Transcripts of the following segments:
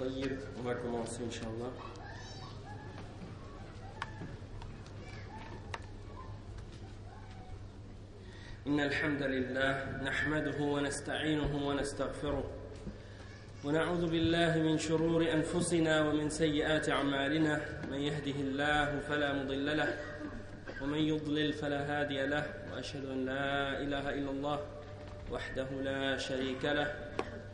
طيب on va commencer Inch'Allah. إن الحمد لله نحمده ونستعينه ونستغفره ونعوذ بالله من شرور أنفسنا ومن سيئات أعمالنا من يهده الله فلا مضل له ومن يضلل فلا هادي له وأشهد أن لا إله إلا الله وحده لا شريك له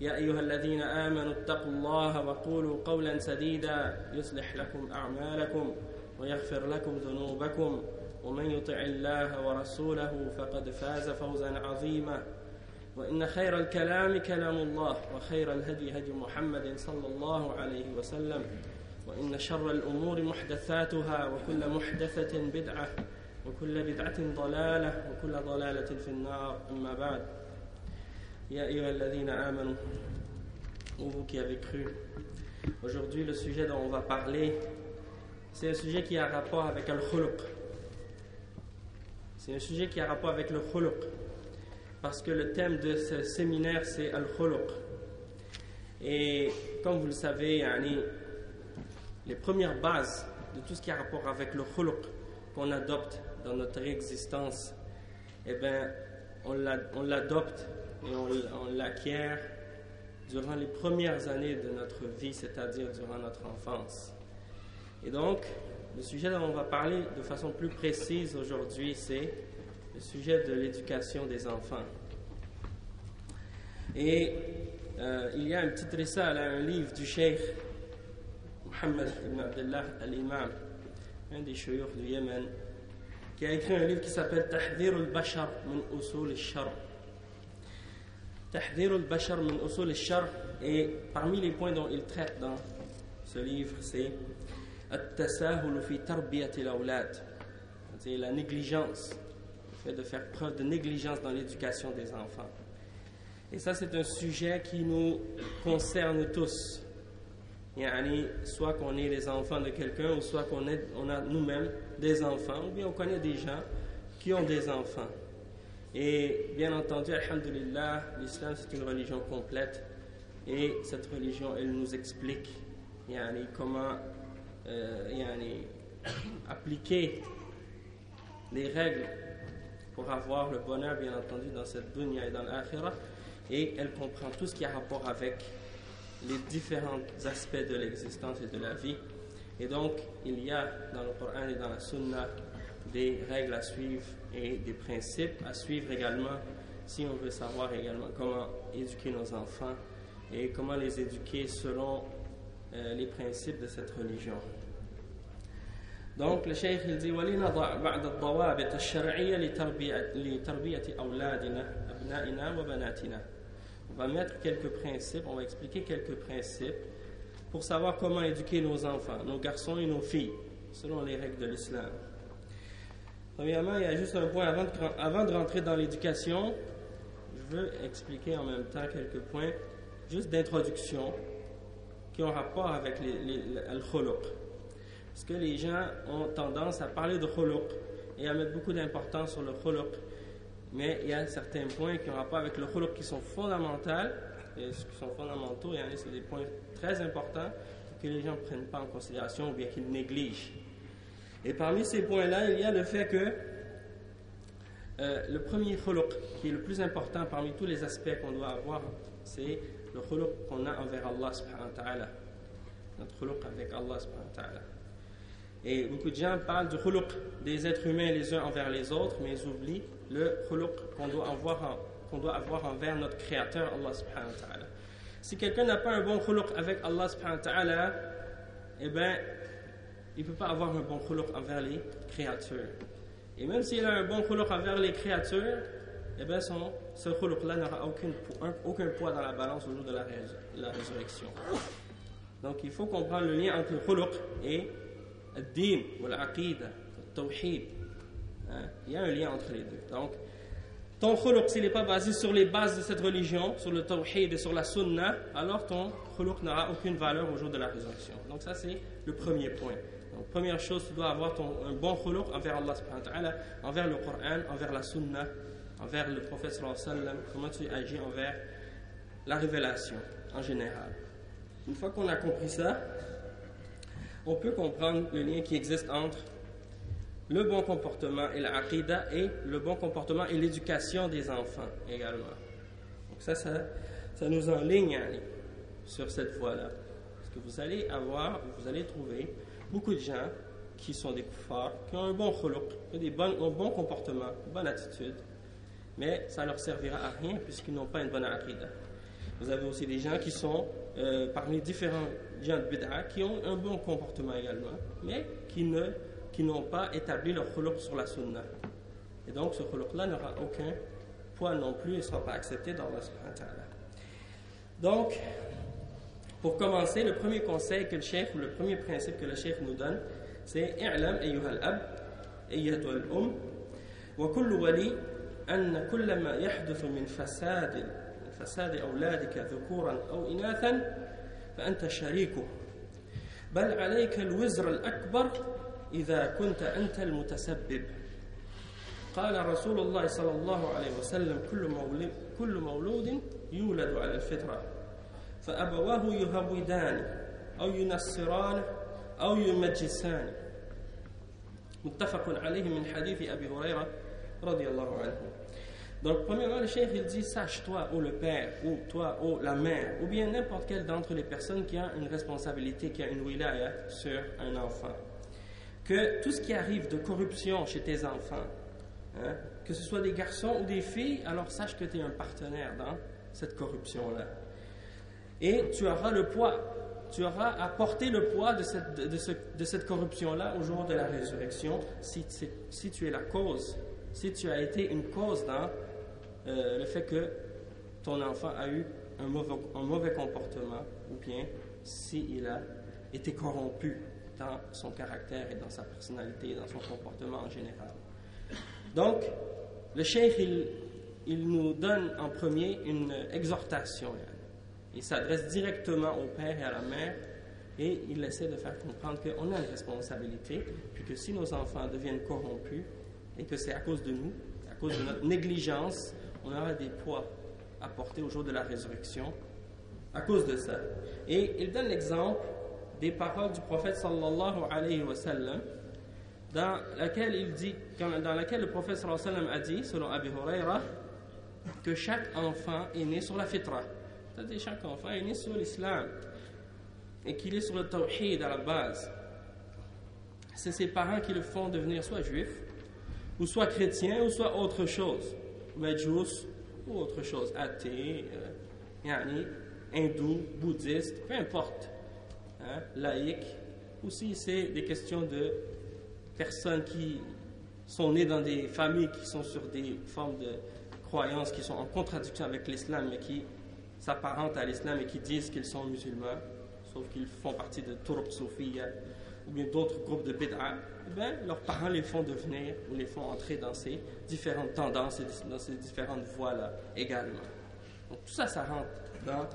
يا أيها الذين آمنوا اتقوا الله وقولوا قولا سديدا يصلح لكم أعمالكم ويغفر لكم ذنوبكم ومن يطع الله ورسوله فقد فاز فوزا عظيما وإن خير الكلام كلام الله وخير الهدي هدي محمد صلى الله عليه وسلم وإن شر الأمور محدثاتها وكل محدثة بدعة وكل بدعة ضلالة وكل ضلالة في النار. أما بعد Amanu, vous qui avez cru. Aujourd'hui, le sujet dont on va parler, c'est un sujet qui a rapport avec le khuluq. C'est un sujet qui a rapport avec le khuluq. Parce que le thème de ce séminaire, c'est al khuluq. Et comme vous le savez, les premières bases de tout ce qui a rapport avec le khuluq qu'on adopte dans notre existence, eh bien, on l'adopte et on, l'acquiert durant les premières années de notre vie, c'est-à-dire durant notre enfance. Et donc, le sujet dont on va parler de façon plus précise aujourd'hui, c'est le sujet de l'éducation des enfants. Et euh, il y a une petite rissale, un livre du cheikh Mohammed ibn Abdullah al-Imam, un des chouyours du Yémen, qui a écrit un livre qui s'appelle Tahdir al-Bashar min usul al-Shar. Al-Bashar min usul al-Shar, et parmi les points dont il traite dans ce livre, c'est la négligence, le fait de faire preuve de négligence dans l'éducation des enfants. Et ça, c'est un sujet qui nous concerne tous. Soit qu'on est les enfants de quelqu'un, ou soit qu'on on a nous-mêmes des enfants, ou bien on connaît des gens qui ont des enfants. Et bien entendu, Alhamdulillah, l'islam c'est une religion complète. Et cette religion elle nous explique yani, comment euh, yani, appliquer les règles pour avoir le bonheur bien entendu dans cette dunya et dans l'akhirah. Et elle comprend tout ce qui a rapport avec les différents aspects de l'existence et de la vie. Et donc, il y a dans le Coran et dans la Sunna des règles à suivre et des principes à suivre également si on veut savoir également comment éduquer nos enfants et comment les éduquer selon euh, les principes de cette religion. Donc le cheikh il dit ولنضع بعض الضوابط الشرعية لتربية أولادنا أبنائنا وبناتنا On va mettre quelques principes, on va expliquer quelques principes pour savoir comment éduquer nos enfants, nos garçons et nos filles, selon les règles de l'islam. Premièrement, il y a juste un point avant de, rentrer dans l'éducation. Je veux expliquer en même temps quelques points, juste d'introduction, qui ont rapport avec les, le khuluq. Parce que les gens ont tendance à parler de khuluq et à mettre beaucoup d'importance sur le khuluq. Mais il y a certains points qui ont rapport avec le khuluq qui sont fondamentaux, et qui sont fondamentaux, et c'est des points très importants que les gens ne prennent pas en considération ou bien qu'ils négligent. Et parmi ces points-là, il y a le fait que euh, le premier khuluq, qui est le plus important parmi tous les aspects qu'on doit avoir, c'est le khuluq qu'on a envers Allah subhanahu wa ta'ala. Notre khuluq avec Allah subhanahu wa ta'ala. Et beaucoup de gens parlent du khuluq des êtres humains les uns envers les autres, mais ils oublient le khuluq qu'on doit, avoir envers notre Créateur, Allah subhanahu wa ta'ala. Si quelqu'un n'a pas un bon khuluq avec Allah subhanahu wa ta'ala, eh bien, il ne peut pas avoir un bon khuluq envers les créatures. Et même s'il a un bon khuluq envers les créatures, eh bien son, ce khuluq-là n'aura aucun, aucun, poids dans la balance au jour de la, résurrection. Donc il faut comprendre le lien entre le et ad-din ou l'aqidah, le tawhid. Hein, il y a un lien entre les deux. Donc, ton khuluq, s'il n'est pas basé sur les bases de cette religion, sur le tawhid et sur la sunnah, alors ton khuluq n'aura aucune valeur au jour de la résurrection. Donc ça, c'est le premier point. Donc, première chose, tu dois avoir ton, un bon khuluq envers Allah subhanahu wa ta'ala, envers le Coran, envers la sunnah, envers le prophète sallallahu alayhi wa sallam, comment tu agis envers la révélation en général. Une fois qu'on a compris ça, on peut comprendre le lien qui existe entre le bon comportement et l'aqidah et le bon comportement et l'éducation des enfants également. Donc ça, ça, ça nous enligne sur cette voie-là. Parce que vous allez avoir, vous allez trouver beaucoup de gens qui sont des koufars, qui ont un bon khuluq, des un bon comportement, une bonne attitude, mais ça ne leur servira à rien puisqu'ils n'ont pas une bonne aqidah. Vous avez aussi des gens qui sont euh, parmi différents gens de bid'a qui ont un bon comportement également, mais qui ne qui n'ont pas établi leur khuluq sur la sunna. Et donc ce khuluq-là n'aura aucun poids non plus et ne sera pas accepté dans Allah Donc, pour commencer, le premier conseil que le chef, ou le premier principe que le chef nous donne, c'est ayyuha al-ab, ayyatuha al-um, wa kullu wali أن كل ما يحدث من فساد فساد أولادك ذكورا أو إناثا فأنت شريكه بل عليك الوزر الأكبر إذا كنت أنت المتسبب قال رسول الله صلى الله عليه وسلم كل مولود, يولد على الفطرة فأبواه يهودان أو ينصران أو يمجسان متفق عليه من حديث أبي هريرة رضي الله عنه Donc, premièrement, le chef, il dit Sache, toi, ou le père, ou toi, ou la mère, ou bien n'importe quelle d'entre les personnes qui a une responsabilité, qui a une wilaya sur un enfant, que tout ce qui arrive de corruption chez tes enfants, hein, que ce soit des garçons ou des filles, alors sache que tu es un partenaire dans cette corruption-là. Et tu auras le poids, tu auras à porter le poids de cette, corruption-là au jour de la résurrection si, si, tu es la cause, si tu as été une cause dans euh, le fait que ton enfant a eu un mauvais, comportement ou bien s'il a été corrompu dans son caractère et dans sa personnalité, dans son comportement en général. Donc, le cheikh, il nous donne en premier une exhortation. Il s'adresse directement au père et à la mère et il essaie de faire comprendre qu'on a une responsabilité, puis que si nos enfants deviennent corrompus et que c'est à cause de nous, à cause de notre négligence, on aura des poids à porter au jour de la résurrection à cause de ça. Et il donne l'exemple des paroles du prophète sallallahu alayhi wa sallam, dans laquelle il dit, dans laquelle le prophète sallallahu alayhi wa sallam a dit, selon Abu Huraira, que chaque enfant est né sur la fitra. C'est-à-dire chaque enfant est né sur l'islam et qu'il est sur le tawhid à la base. C'est ses parents qui le font devenir soit juif, ou soit chrétien, ou soit autre chose, majous, ou autre chose, athée, euh, hindou, bouddhiste, peu importe hein, laïque. Aussi, c'est des questions de personnes qui sont nées dans des familles qui sont sur des formes de croyances qui sont en contradiction avec l'islam, mais qui s'apparentent à l'islam et qui disent qu'ils sont musulmans, sauf qu'ils font partie de Turb Sofiya ou bien d'autres groupes de bid'a, eh bien, leurs parents les font devenir ou les font entrer dans ces différentes tendances et dans ces différentes voies-là également. Donc tout ça, ça rentre dans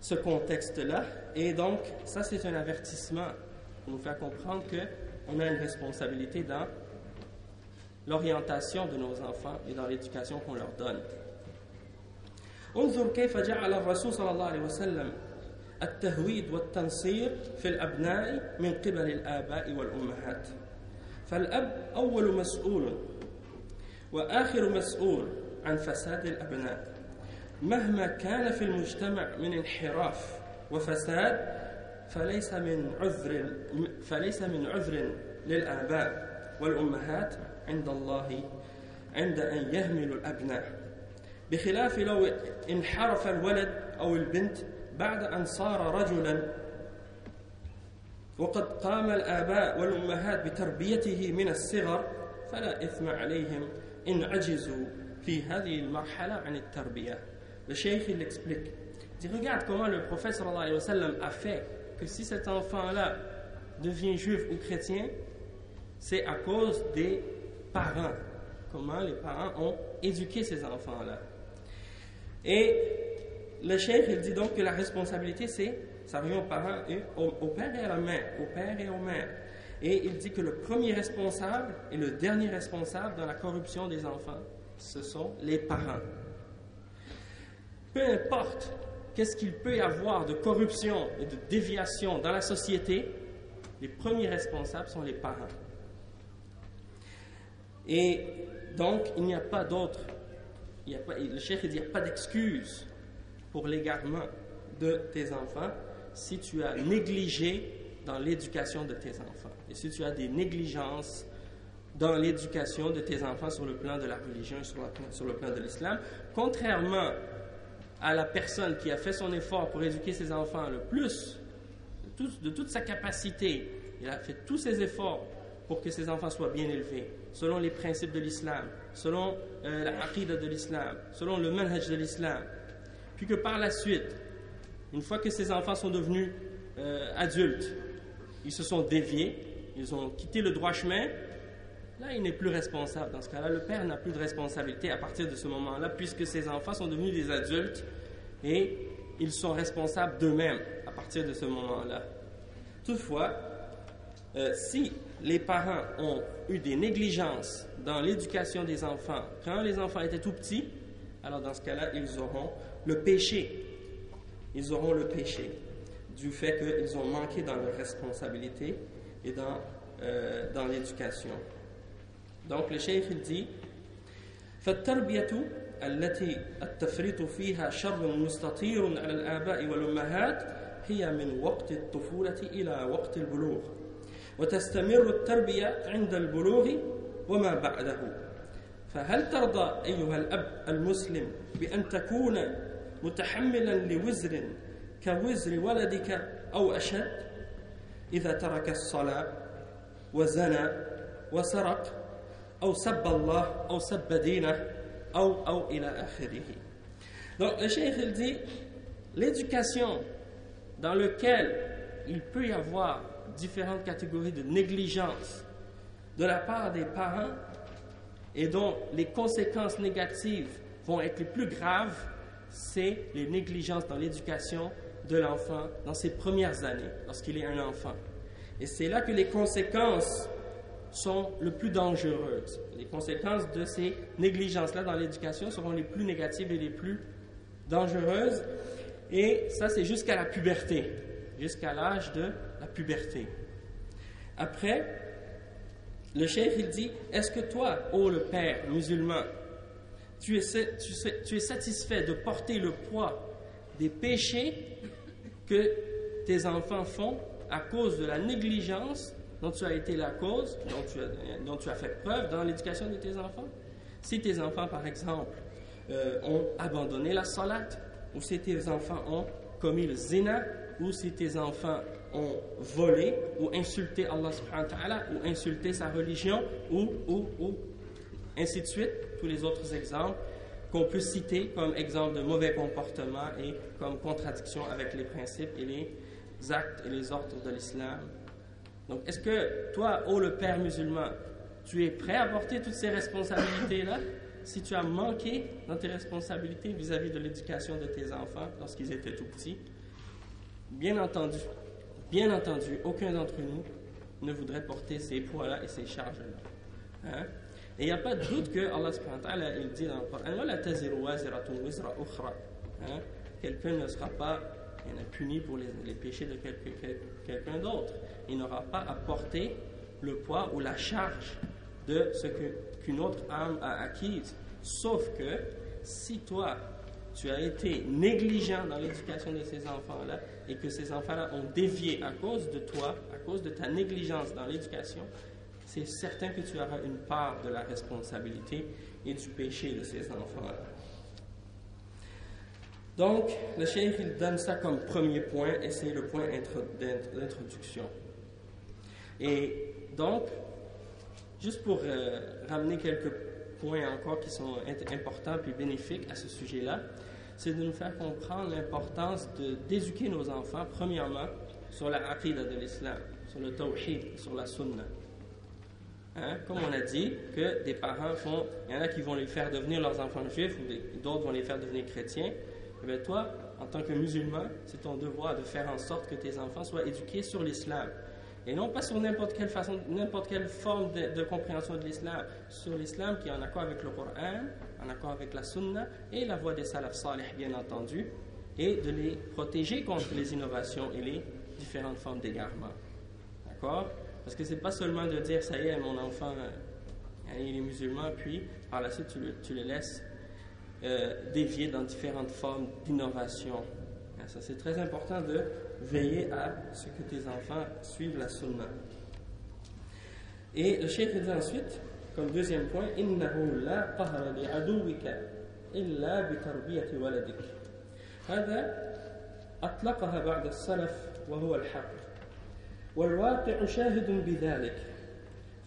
ce contexte-là. Et donc, ça, c'est un avertissement pour nous faire comprendre qu'on a une responsabilité dans l'orientation de nos enfants et dans l'éducation qu'on leur donne. انظر كيف جعل الرسول صلى الله عليه وسلم التهويد والتنصير في الأبناء من قبل الآباء والأمهات. فالأب أول مسؤول وآخر مسؤول عن فساد الأبناء. مهما كان في المجتمع من انحراف وفساد فليس من عذر فليس من عذر للآباء والأمهات عند الله عند أن يهملوا الأبناء. بخلاف لو انحرف الولد أو البنت بعد أن صار رجلا وقد قام الآباء والأمهات بتربيته من الصغر فلا إثم عليهم إن عجزوا في هذه المرحلة عن التربية Le cheikh, il l'explique. Il dit, regarde comment le prophète sallallahu alayhi wa sallam a fait que si cet enfant-là devient juif ou chrétien, c'est à cause des parents. Comment les parents ont éduqué ces enfants-là. Et le cheikh, il dit donc que la responsabilité, c'est, ça revient aux parents, au, père et à la mère, au père et aux mères. Et il dit que le premier responsable et le dernier responsable dans la corruption des enfants, ce sont les parents. Peu importe qu'est-ce qu'il peut y avoir de corruption et de déviation dans la société, les premiers responsables sont les parents. Et donc, il n'y a pas d'autre, le chef dit, il n'y a pas d'excuse pour l'égarement de tes enfants si tu as négligé dans l'éducation de tes enfants. Et si tu as des négligences dans l'éducation de tes enfants sur le plan de la religion et sur le plan de l'islam, contrairement à la personne qui a fait son effort pour éduquer ses enfants le plus de, toute sa capacité, il a fait tous ses efforts pour que ses enfants soient bien élevés, selon les principes de l'islam, selon euh, la de l'islam, selon le manhaj de l'islam. Puis que par la suite, une fois que ses enfants sont devenus euh, adultes, ils se sont déviés, ils ont quitté le droit chemin, là, il n'est plus responsable. Dans ce cas-là, le père n'a plus de responsabilité à partir de ce moment-là, puisque ses enfants sont devenus des adultes et ils sont responsables d'eux-mêmes à partir de ce moment-là. Toutefois, euh, si les parents ont eu des négligences dans l'éducation des enfants quand les enfants étaient tout petits, alors dans ce cas-là, ils auront le péché. Ils auront le péché du fait qu'ils ont manqué dans leur responsabilité et dans, euh, dans l'éducation. Donc le cheikh il dit فالتربية التي التفريط فيها شر مستطير على الآباء والأمهات هي من وقت الطفولة إلى وقت البلوغ وتستمر التربية عند البلوغ وما بعده. فهل ترضى أيها الأب المسلم بأن تكون متحملا لوزر كوزر ولدك أو أشد؟ إذا ترك الصلاة وزنى وسرق أو سب الله أو سب دينه أو أو إلى آخره. Donc le cheikh il dit l'éducation dans laquelle il peut y avoir différentes catégories de négligence de la part des parents et dont les conséquences négatives vont être les plus graves, c'est les négligences dans l'éducation de l'enfant dans ses premières années, lorsqu'il est un enfant. Et c'est là que les conséquences sont le plus dangereuses. Les conséquences de ces négligences-là dans l'éducation seront les plus négatives et les plus dangereuses. Et ça, c'est jusqu'à la puberté, jusqu'à l'âge de puberté. Après, le chef, il dit, est-ce que toi, ô le Père musulman, tu es, satisfait de porter le poids des péchés que tes enfants font à cause de la négligence dont tu as été la cause, dont tu as, fait preuve dans l'éducation de tes enfants? Si tes enfants, par exemple, euh, ont abandonné la salat, ou si tes enfants ont commis le zina, ou si tes enfants ont volé ou insulté Allah subhanahu wa ta'ala ou insulté sa religion ou, ou, ou ainsi de suite, tous les autres exemples qu'on peut citer comme exemple de mauvais comportement et comme contradiction avec les principes et les actes et les ordres de l'islam. Donc, est-ce que toi, ô le Père musulman, tu es prêt à porter toutes ces responsabilités-là si tu as manqué dans tes responsabilités vis-à-vis de l'éducation de tes enfants lorsqu'ils étaient tout petits? Bien entendu, bien entendu, aucun d'entre nous ne voudrait porter ces poids-là et ces charges-là. Hein? Et il n'y a pas de doute que Allah il dit dans le Coran hein? Quelqu'un ne sera pas puni pour les, péchés de quelqu'un d'autre. Il n'aura pas à porter le poids ou la charge de ce qu'une autre âme a acquise. Sauf que si toi, tu as été négligent dans l'éducation de ces enfants-là et que ces enfants-là ont dévié à cause de toi, à cause de ta négligence dans l'éducation, c'est certain que tu auras une part de la responsabilité et du péché de ces enfants-là. Donc, le cheikh, il donne ça comme premier point et c'est le point d'introduction. Et donc, juste pour euh, ramener quelques points encore qui sont importants et bénéfiques à ce sujet-là, c'est de nous faire comprendre l'importance d'éduquer nos enfants, premièrement, sur la aqidah de l'islam sur le tawhid, sur la sunna. Hein? Comme on a dit, que des parents font, il y en a qui vont les faire devenir leurs enfants juifs, ou d'autres vont les faire devenir chrétiens. Et eh bien toi, en tant que musulman, c'est ton devoir de faire en sorte que tes enfants soient éduqués sur l'islam. Et non pas sur n'importe quelle façon, n'importe quelle forme de, compréhension de l'islam, sur l'islam qui est en accord avec le Coran, en accord avec la Sunna et la voie des salaf salih, bien entendu, et de les protéger contre les innovations et les différentes formes d'égarement. D'accord? Parce que c'est pas seulement de dire, ça y est, mon enfant, euh, il est musulman, puis par la suite, tu le, tu le laisses euh, dévier dans différentes formes d'innovation. Ça, c'est très important de veiller à ce que tes enfants suivent la sunna. Et le cheikh dit ensuite, deuxième point, إنه لا قهر لعدوك إلا بتربية ولدك. هذا أطلقها بعد السلف وهو الحق. والواقع شاهد بذلك.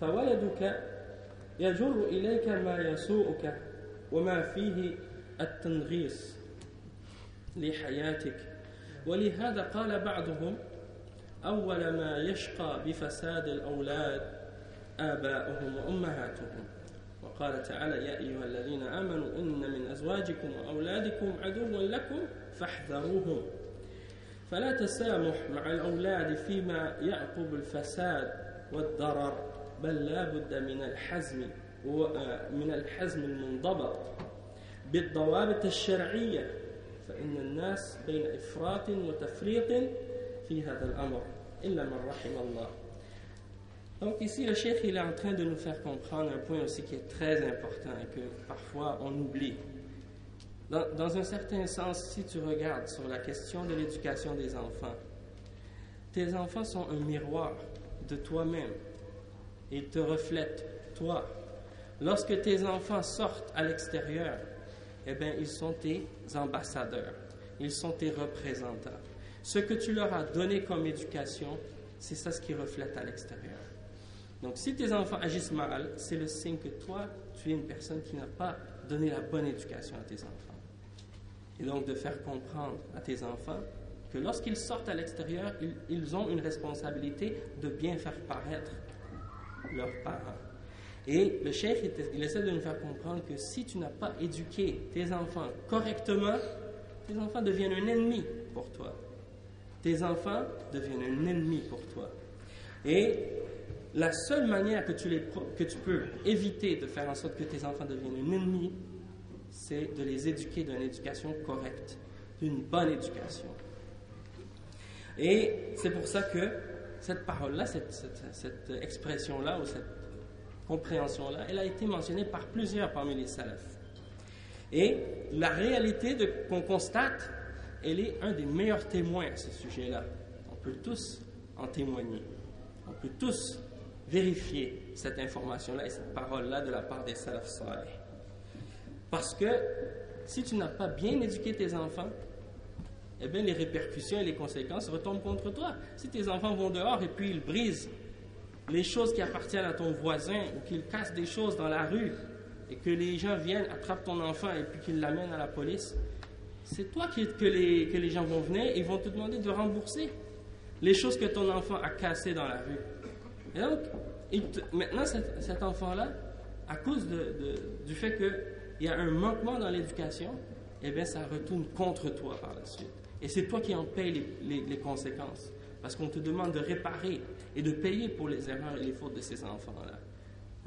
فولدك يجر إليك ما يسوءك وما فيه التنغيص لحياتك ولهذا قال بعضهم أول ما يشقى بفساد الأولاد آباؤهم وأمهاتهم. وقال تعالى يا أيها الذين آمنوا إن من أزواجكم وأولادكم عدوا لكم فاحذروهم. فلا تسامح مع الأولاد فيما يعقب الفساد والضرر بل لا بد من الحزم من الحزم المنضبط بالضوابط الشرعية. Donc ici le cheikh il est en train de nous faire comprendre un point aussi qui est très important et que parfois on oublie dans, dans un certain sens si tu regardes sur la question de l'éducation des enfants tes enfants sont un miroir de toi-même ils te reflètent toi lorsque tes enfants sortent à l'extérieur eh bien, ils sont tes ambassadeurs, ils sont tes représentants. Ce que tu leur as donné comme éducation, c'est ça ce qui reflète à l'extérieur. Donc, si tes enfants agissent mal, c'est le signe que toi, tu es une personne qui n'a pas donné la bonne éducation à tes enfants. Et donc, de faire comprendre à tes enfants que lorsqu'ils sortent à l'extérieur, ils, ont une responsabilité de bien faire paraître leurs parents. Et le chef, il essaie de nous faire comprendre que si tu n'as pas éduqué tes enfants correctement, tes enfants deviennent un ennemi pour toi. Tes enfants deviennent un ennemi pour toi. Et la seule manière que tu, peux éviter de faire en sorte que tes enfants deviennent un ennemi, c'est de les éduquer d'une éducation correcte, d'une bonne éducation. Et c'est pour ça que cette parole-là, cette, cette, cette expression-là, ou cette compréhension-là, elle a été mentionnée par plusieurs parmi les salafs. Et la réalité qu'on constate, elle est un des meilleurs témoins à ce sujet-là. On peut tous en témoigner. On peut tous vérifier cette information-là et cette parole-là de la part des salafs salih. Parce que si tu n'as pas bien éduqué tes enfants, eh bien les répercussions et les conséquences retombent contre toi. Si tes enfants vont dehors et puis ils brisent les choses qui appartiennent à ton voisin ou qu'il casse des choses dans la rue et que les gens viennent, attrapent ton enfant et puis qu'ils l'amènent à la police, c'est toi qui, que, les, que les gens vont venir et vont te demander de rembourser les choses que ton enfant a cassées dans la rue. Et donc, maintenant, cet, enfant-là, à cause du fait qu'il y a un manquement dans l'éducation, eh bien, ça retourne contre toi par la suite. Et c'est toi qui en payes les, conséquences. Parce qu'on te demande de réparer et de payer pour les erreurs et les fautes de ces enfants-là.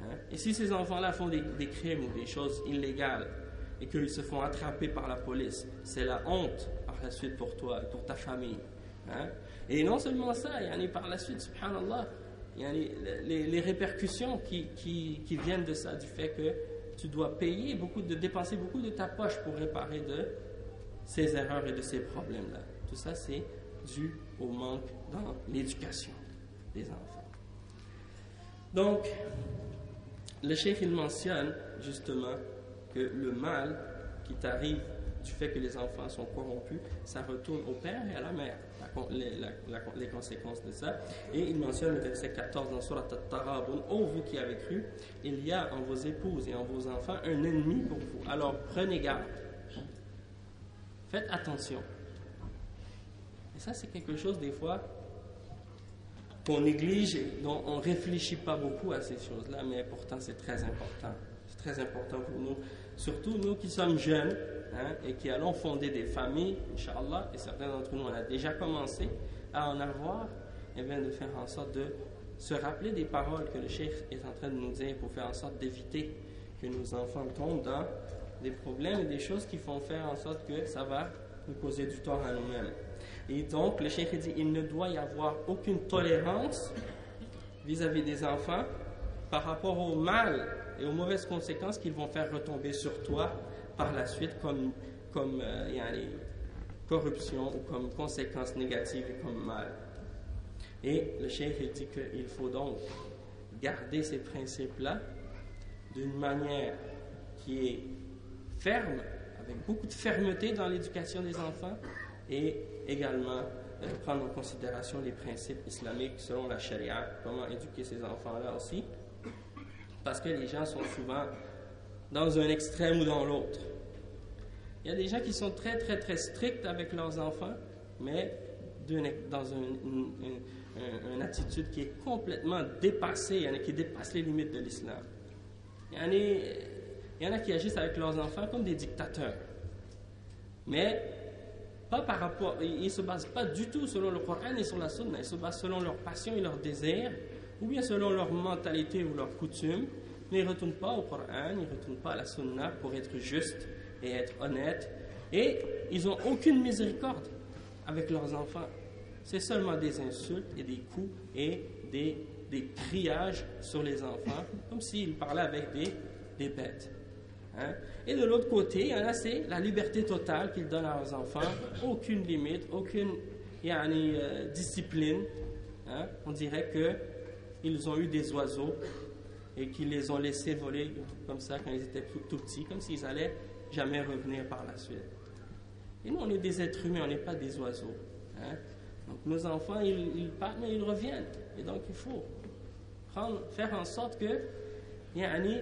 Hein? Et si ces enfants-là font des, crimes ou des choses illégales et qu'ils se font attraper par la police, c'est la honte par la suite pour toi et pour ta famille. Hein? Et non seulement ça, il y a par la suite, subhanallah, les, les, répercussions qui, qui, viennent de ça, du fait que tu dois payer beaucoup, de dépenser beaucoup de ta poche pour réparer de ces erreurs et de ces problèmes-là. Tout ça, c'est dû au manque dans l'éducation des enfants. Donc, le chef, il mentionne justement que le mal qui t'arrive du fait que les enfants sont corrompus, ça retourne au père et à la mère, les, conséquences de ça. Et il mentionne le verset 14 dans Surat Al-Tarabun Ô vous qui avez cru, il y a en vos épouses et en vos enfants un ennemi pour vous. Alors prenez garde. Faites attention. Et ça, c'est quelque chose, des fois, qu'on néglige et dont on ne réfléchit pas beaucoup à ces choses-là, mais pourtant c'est très important. C'est très important pour nous, surtout nous qui sommes jeunes hein, et qui allons fonder des familles, Inch'Allah, et certains d'entre nous, on a déjà commencé à en avoir, et bien de faire en sorte de se rappeler des paroles que le chef est en train de nous dire pour faire en sorte d'éviter que nos enfants tombent dans des problèmes et des choses qui font faire en sorte que ça va nous causer du tort à nous-mêmes. Et donc, le cheikh dit il ne doit y avoir aucune tolérance vis-à-vis des enfants par rapport au mal et aux mauvaises conséquences qu'ils vont faire retomber sur toi par la suite comme, comme euh, corruption ou comme conséquences négatives et comme mal. Et le cheikh dit qu'il faut donc garder ces principes-là d'une manière qui est ferme, avec beaucoup de fermeté dans l'éducation des enfants, et également euh, prendre en considération les principes islamiques selon la charia, comment éduquer ces enfants-là aussi, parce que les gens sont souvent dans un extrême ou dans l'autre. Il y a des gens qui sont très très très stricts avec leurs enfants, mais dans une, attitude qui est complètement dépassée, il y en a qui dépassent les limites de l'islam. Il, y en a qui agissent avec leurs enfants comme des dictateurs. Mais pas par rapport, ils ne se basent pas du tout selon le Coran et sur la Sunna, ils se basent selon leur passion et leur désir, ou bien selon leur mentalité ou leur coutume, ne retournent pas au Coran, ils ne retournent pas à la Sunna pour être justes et être honnêtes, et ils n'ont aucune miséricorde avec leurs enfants. C'est seulement des insultes et des coups et des, des criages sur les enfants, comme s'ils parlaient avec des, des bêtes. Hein? Et de l'autre côté, il y en a, c'est la liberté totale qu'ils donnent à leurs enfants, aucune limite, aucune euh, discipline. Hein? On dirait qu'ils ont eu des oiseaux et qu'ils les ont laissés voler comme ça quand ils étaient tout, petits, comme s'ils allaient jamais revenir par la suite. Et nous, on est des êtres humains, on n'est pas des oiseaux. Hein? Donc nos enfants, ils, partent, mais ils reviennent. Et donc il faut faire en sorte que yani,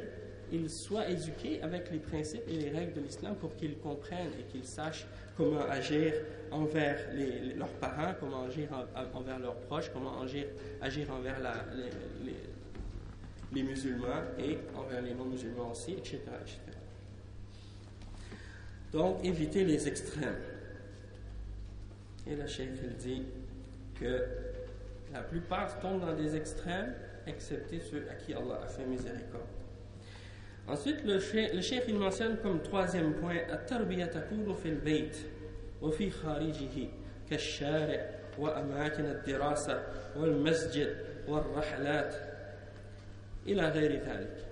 ils soient éduqués avec les principes et les règles de l'islam pour qu'ils comprennent et qu'ils sachent comment agir envers leurs parents, comment agir envers leurs proches, comment agir, agir envers les, les, musulmans et envers les non-musulmans aussi, etc., Donc, éviter les extrêmes. Et le chef, il dit que la plupart tombent dans des extrêmes, excepté ceux à qui Allah a fait miséricorde. Ensuite, le cheikh, il mentionne comme troisième point التربية تكون في البيت وفي خارجه كالشارع وأماكن الدراسة والمسجد والرحلات إلى غير ذلك.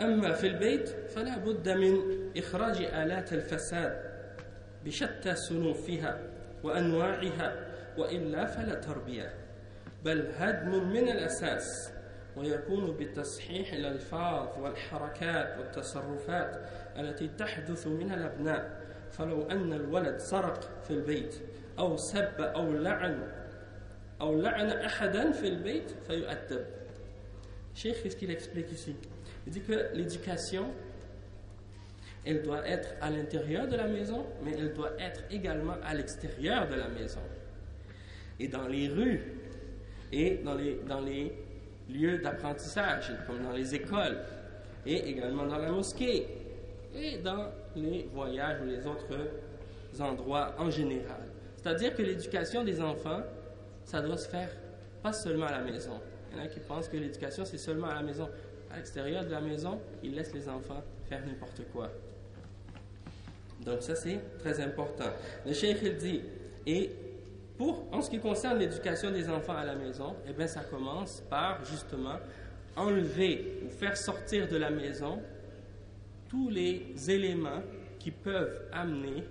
أما في البيت فلا بد من إخراج آلات الفساد بشتى صنوفها وأنواعها وإلا فلا تربية بل هدم من الأساس ويكون بتصحيح الألفاظ والحركات والتصرفات التي تحدث منها الأبناء. فلو أن الولد سرق في البيت أو سب أو لعن أو لعن أحدا في البيت فيؤدب Cheikh, qu'est-ce qu'il explique ici Il dit que l'éducation, elle doit être à l'intérieur de la maison, mais elle doit être également à l'extérieur de la maison. Et dans les rues, et dans les, dans les lieux d'apprentissage, comme dans les écoles, et également dans la mosquée, et dans les voyages ou les autres endroits en général. C'est-à-dire que l'éducation des enfants, ça doit se faire pas seulement à la maison. Il y en a qui pensent que l'éducation, c'est seulement à la maison. À l'extérieur de la maison, ils laissent les enfants faire n'importe quoi. Donc ça, c'est très important. Le cheikh, il dit, et pour, en ce qui concerne l'éducation des enfants à la maison, eh bien, ça commence par justement enlever ou faire sortir de la maison tous les éléments qui peuvent amener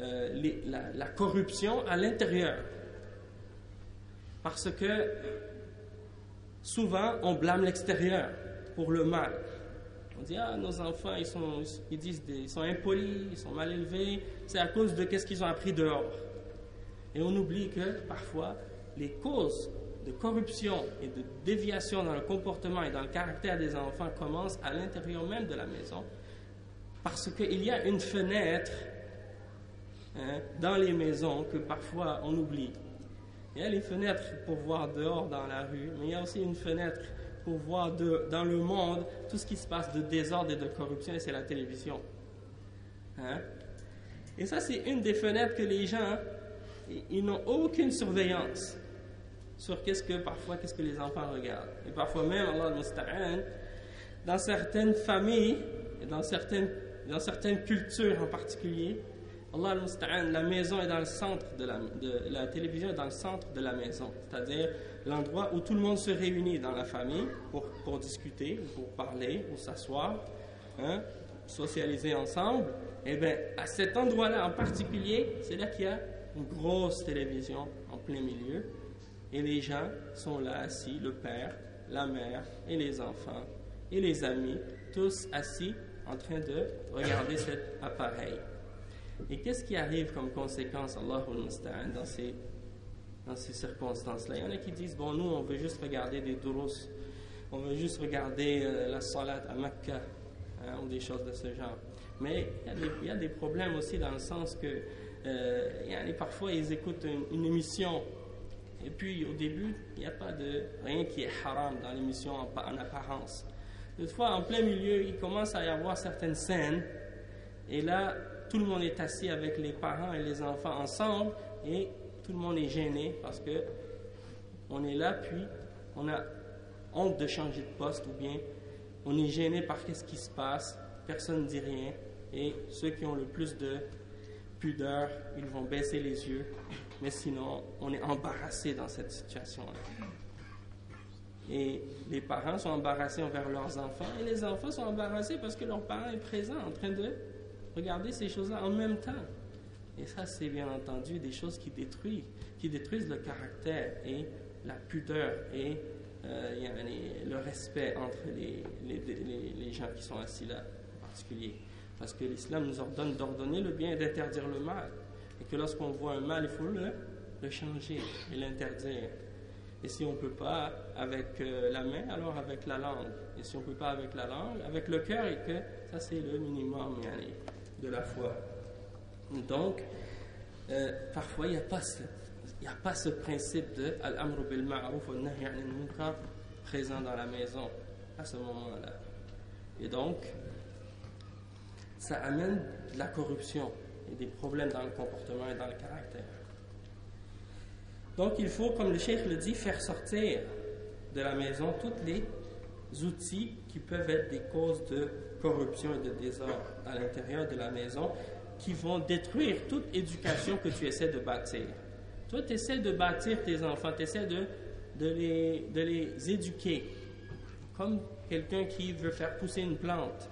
euh, la, corruption à l'intérieur. Parce que souvent, on blâme l'extérieur pour le mal. On dit, ah, nos enfants, ils sont, impolis, ils sont mal élevés, c'est à cause de qu'est-ce qu'ils ont appris dehors. Et on oublie que parfois, les causes de corruption et de déviation dans le comportement et dans le caractère des enfants commencent à l'intérieur même de la maison, parce qu'il y a une fenêtre hein, dans les maisons que parfois on oublie. Il y a les fenêtres pour voir dehors dans la rue, mais il y a aussi une fenêtre pour voir dans le monde tout ce qui se passe de désordre et de corruption, et c'est la télévision. Hein? Et ça, c'est une des fenêtres que les gens, ils n'ont aucune surveillance sur qu'est-ce que parfois, qu'est-ce que les enfants regardent. Et parfois même, Allah musta'an, dans certaines familles, et dans certaines, dans certaines cultures en particulier, Allah al la maison est dans le centre de la, télévision est dans le centre de la maison, c'est-à-dire l'endroit où tout le monde se réunit dans la famille pour, pour discuter, pour parler, pour s'asseoir, hein, socialiser ensemble. Et eh bien, à cet endroit-là en particulier, c'est là qu'il y a une grosse télévision en plein milieu, et les gens sont là assis, le père, la mère et les enfants et les amis, tous assis en train de regarder cet appareil. Et qu'est-ce qui arrive comme conséquence, Allah dans ces, dans ces circonstances-là? Il y en a qui disent, bon, nous, on veut juste regarder des durus, on veut juste regarder euh, la salat à Mecca, hein, ou des choses de ce genre. Mais il y, a des, problèmes aussi dans le sens que euh, parfois ils écoutent une, émission et puis au début il n'y a pas de rien qui est haram dans l'émission en, en, apparence. Des fois en plein milieu il commence à y avoir certaines scènes et là tout le monde est assis avec les parents et les enfants ensemble et tout le monde est gêné parce que on est là, puis on a honte de changer de poste ou bien on est gêné par ce qui se passe, personne ne dit rien et ceux qui ont le plus de pudeur, ils vont baisser les yeux, mais sinon on est embarrassé dans cette situation-là. Et les parents sont embarrassés envers leurs enfants et les enfants sont embarrassés parce que leur parent est présent en train de Regardez ces choses-là en même temps. Et ça, c'est bien entendu des choses qui détruisent, qui détruisent le caractère et la pudeur et euh, le respect entre les, gens qui sont assis là en particulier. Parce que l'islam nous ordonne d'ordonner le bien et d'interdire le mal. Et que lorsqu'on voit un mal, il faut le, changer et l'interdire. Et si on ne peut pas avec euh, la main, alors avec la langue. Et si on ne peut pas avec la langue, avec le cœur, et que ça c'est le minimum de la foi. Donc, euh, parfois, il n'y a, pas ce, principe de Al-Amru bil Ma'ruf munkar présent dans la maison à ce moment-là. Et donc, ça amène de la corruption et des problèmes dans le comportement et dans le caractère. Donc, il faut, comme le cheikh le dit, faire sortir de la maison tous les outils qui peuvent être des causes de corruption et de désordre à l'intérieur de la maison qui vont détruire toute éducation que tu essaies de bâtir. Toi, tu essaies de bâtir tes enfants, tu essaies de, de, les, de les éduquer comme quelqu'un qui veut faire pousser une plante.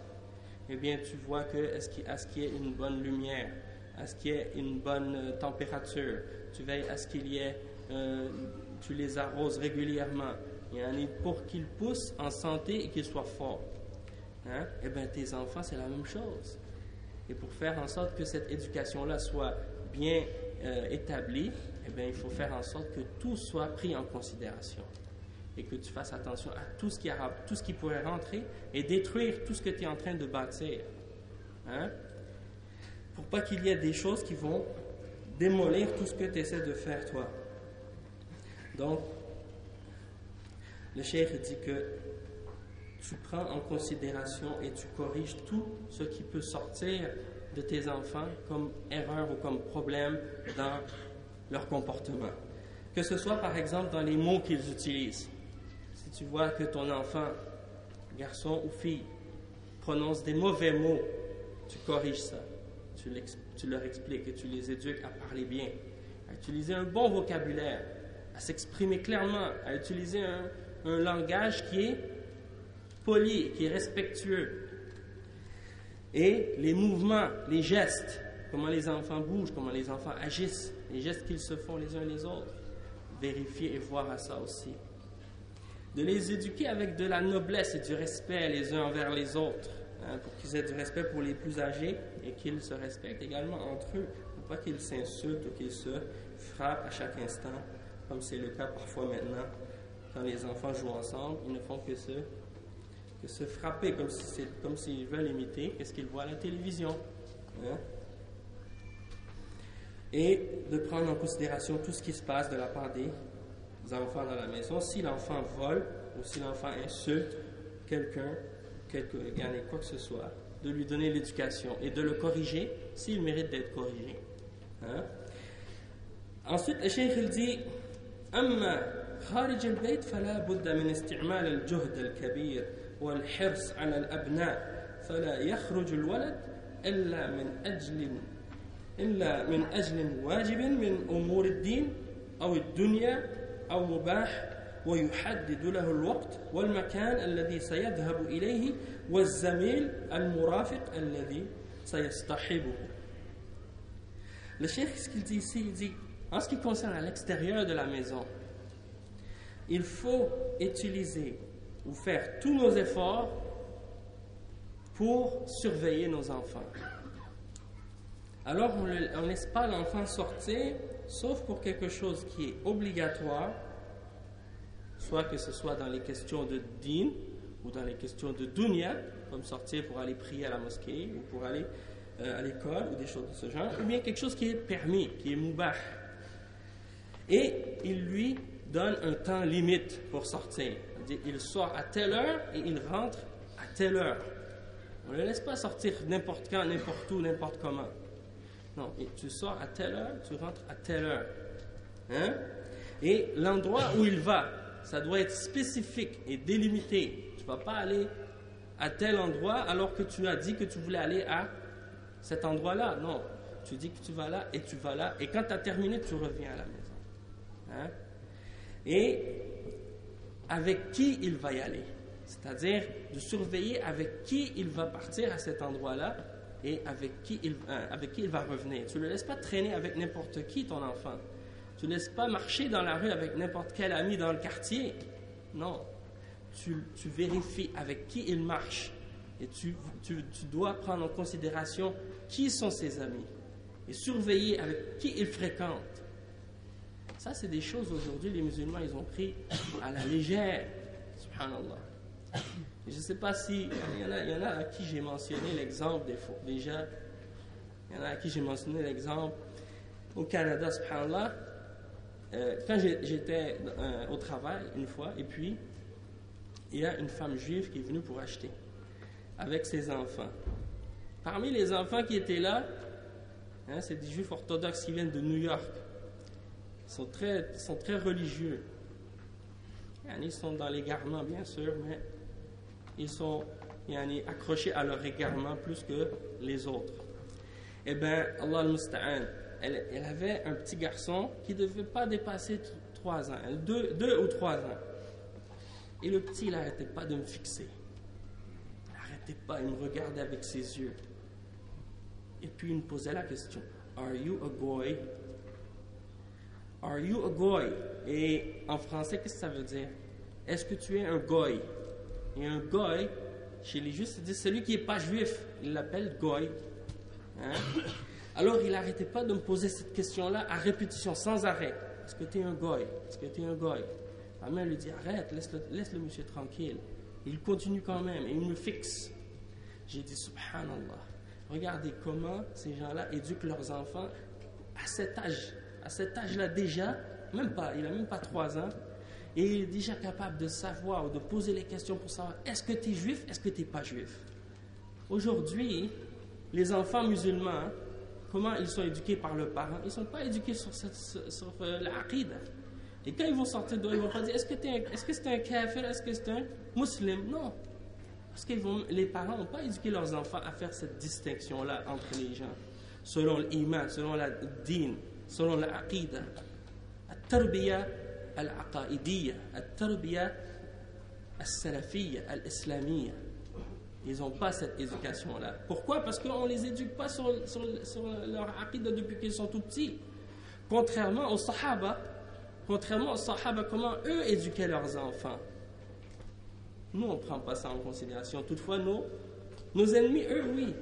Eh bien, tu vois que est-ce qu'il y ait une bonne lumière, à ce qu'il y ait une bonne euh, température, tu veilles à ce qu'il y ait, euh, tu les arroses régulièrement, et pour qu'ils poussent en santé et qu'ils soient forts. Hein? Eh bien, tes enfants, c'est la même chose. Et pour faire en sorte que cette éducation-là soit bien euh, établie, eh bien, il faut faire en sorte que tout soit pris en considération. Et que tu fasses attention à tout ce qui, tout ce qui pourrait rentrer et détruire tout ce que tu es en train de bâtir. Hein? Pour pas qu'il y ait des choses qui vont démolir tout ce que tu essaies de faire toi. Donc, le cheikh dit que tu prends en considération et tu corriges tout ce qui peut sortir de tes enfants comme erreur ou comme problème dans leur comportement. Que ce soit par exemple dans les mots qu'ils utilisent. Si tu vois que ton enfant, garçon ou fille, prononce des mauvais mots, tu corriges ça. Tu, leur expliques et tu les éduques à parler bien, à utiliser un bon vocabulaire, à s'exprimer clairement, à utiliser un langage qui est poli, qui est respectueux. Et les mouvements, les gestes, comment les enfants bougent, comment les enfants agissent, les gestes qu'ils se font les uns les autres, vérifier et voir à ça aussi. De les éduquer avec de la noblesse et du respect les uns envers les autres, hein, pour qu'ils aient du respect pour les plus âgés et qu'ils se respectent également entre eux, pour pas qu'ils s'insultent ou qu'ils se frappent à chaque instant, comme c'est le cas parfois maintenant quand les enfants jouent ensemble, ils ne font que se, que se frapper comme s'ils comme s'ils veulent imiter ce qu'ils voient à la télévision. Hein. et de prendre en considération tout ce qui se passe de la part des enfants dans la maison. Si l'enfant vole ou si l'enfant insulte quelqu'un, quelque, quoi que ce soit, de lui donner l'éducation et de le corriger s'il mérite d'être corrigé. Hein? Ensuite, le cheikh il dit أما خارج البيت فلا بد من استعمال الجهد الكبير والحرص على الأبناء فلا يخرج الولد إلا من أجل إلا من أجل واجب من أمور الدين أو الدنيا أو مباح ويحدد له الوقت والمكان الذي سيذهب إليه والزميل المرافق الذي سيصطحبه. Le cheikh, ce qu'il dit ici, il dit, en ce qui concerne l'extérieur de la maison, il faut utiliser ou faire tous nos efforts pour surveiller nos enfants. Alors on ne laisse pas l'enfant sortir, sauf pour quelque chose qui est obligatoire, soit que ce soit dans les questions de din ou dans les questions de dunya, comme sortir pour aller prier à la mosquée ou pour aller euh, à l'école ou des choses de ce genre, ou bien quelque chose qui est permis, qui est mubah. Et il lui donne un temps limite pour sortir. Il sort à telle heure et il rentre à telle heure. On ne le laisse pas sortir n'importe quand, n'importe où, n'importe comment. Non, tu sors à telle heure, tu rentres à telle heure. Hein? Et l'endroit où il va, ça doit être spécifique et délimité. Tu ne vas pas aller à tel endroit alors que tu as dit que tu voulais aller à cet endroit-là. Non, tu dis que tu vas là et tu vas là. Et quand tu as terminé, tu reviens à la maison. Hein? Et avec qui il va y aller c'est-à-dire de surveiller avec qui il va partir à cet endroit-là et avec qui, il, euh, avec qui il va revenir. Tu ne le laisses pas traîner avec n'importe qui, ton enfant. Tu ne laisses pas marcher dans la rue avec n'importe quel ami dans le quartier. Non. Tu, tu, vérifies avec qui il marche. Et tu, tu, tu dois prendre en considération qui sont ses amis. Et surveiller avec qui il fréquente. Ça, c'est des choses aujourd'hui, les musulmans, ils ont pris à la légère. Subhanallah. Je ne sais pas si. Il y, en a, à qui j'ai mentionné l'exemple des fois, déjà. Il y en a à qui j'ai mentionné l'exemple. Au Canada, subhanallah, euh, quand j'étais au travail une fois, et puis il y a une femme juive qui est venue pour acheter avec ses enfants. Parmi les enfants qui étaient là, hein, c'est des juifs orthodoxes qui viennent de New York. Sont très, sont très religieux. Ils sont dans l'égarement, bien sûr, mais ils sont accrochés à leur égarement plus que les autres. Eh bien, Allah al-Musta'an, elle, elle, avait un petit garçon qui ne devait pas dépasser 3 ans, 2 ou 3 ans. Et le petit, il n'arrêtait pas de me fixer. Il n'arrêtait pas, il me regardait avec ses yeux. Et puis il me posait la question Are you a boy? Are you a goy? Et en français, qu'est-ce que ça veut dire? Est-ce que tu es un goy? Et un goy, chez les juifs, c'est celui qui n'est pas juif. Il l'appelle goy. Hein? Alors il n'arrêtait pas de me poser cette question-là à répétition, sans arrêt. Est-ce que tu es un goy? Est-ce que tu es un goy? Ma mère lui dit Arrête, laisse le, laisse le monsieur tranquille. il continue quand même et il me fixe. J'ai dit Subhanallah. Regardez comment ces gens-là éduquent leurs enfants à cet âge. À cet âge-là déjà, même pas, il n'a même pas trois ans, et il est déjà capable de savoir ou de poser les questions pour savoir est-ce que tu es juif, est-ce que tu n'es pas juif? Aujourd'hui, les enfants musulmans, comment ils sont éduqués par leurs parents? Ils ne sont pas éduqués sur, cette, sur euh, Et quand ils vont sortir dehors, ils vont pas dire est-ce que c'est un kafir, est-ce que c'est un musulman? Non. Parce que les parents n'ont pas éduqué leurs enfants à faire cette distinction-là entre les gens, selon l'iman, selon la din, selon la aqidah. La al-aqaidiyya, al-tarbiya al-salafiyya, al-islamiyya. Ils n'ont pas cette éducation-là. Pourquoi? Parce qu'on ne les éduque pas sur, leur aqidah depuis qu'ils sont tout petits. Contrairement aux sahaba, contrairement aux sahaba, comment eux éduquaient leurs enfants? Nous, on ne prend pas ça en considération. Toutefois, nos, nos ennemis, eux, oui.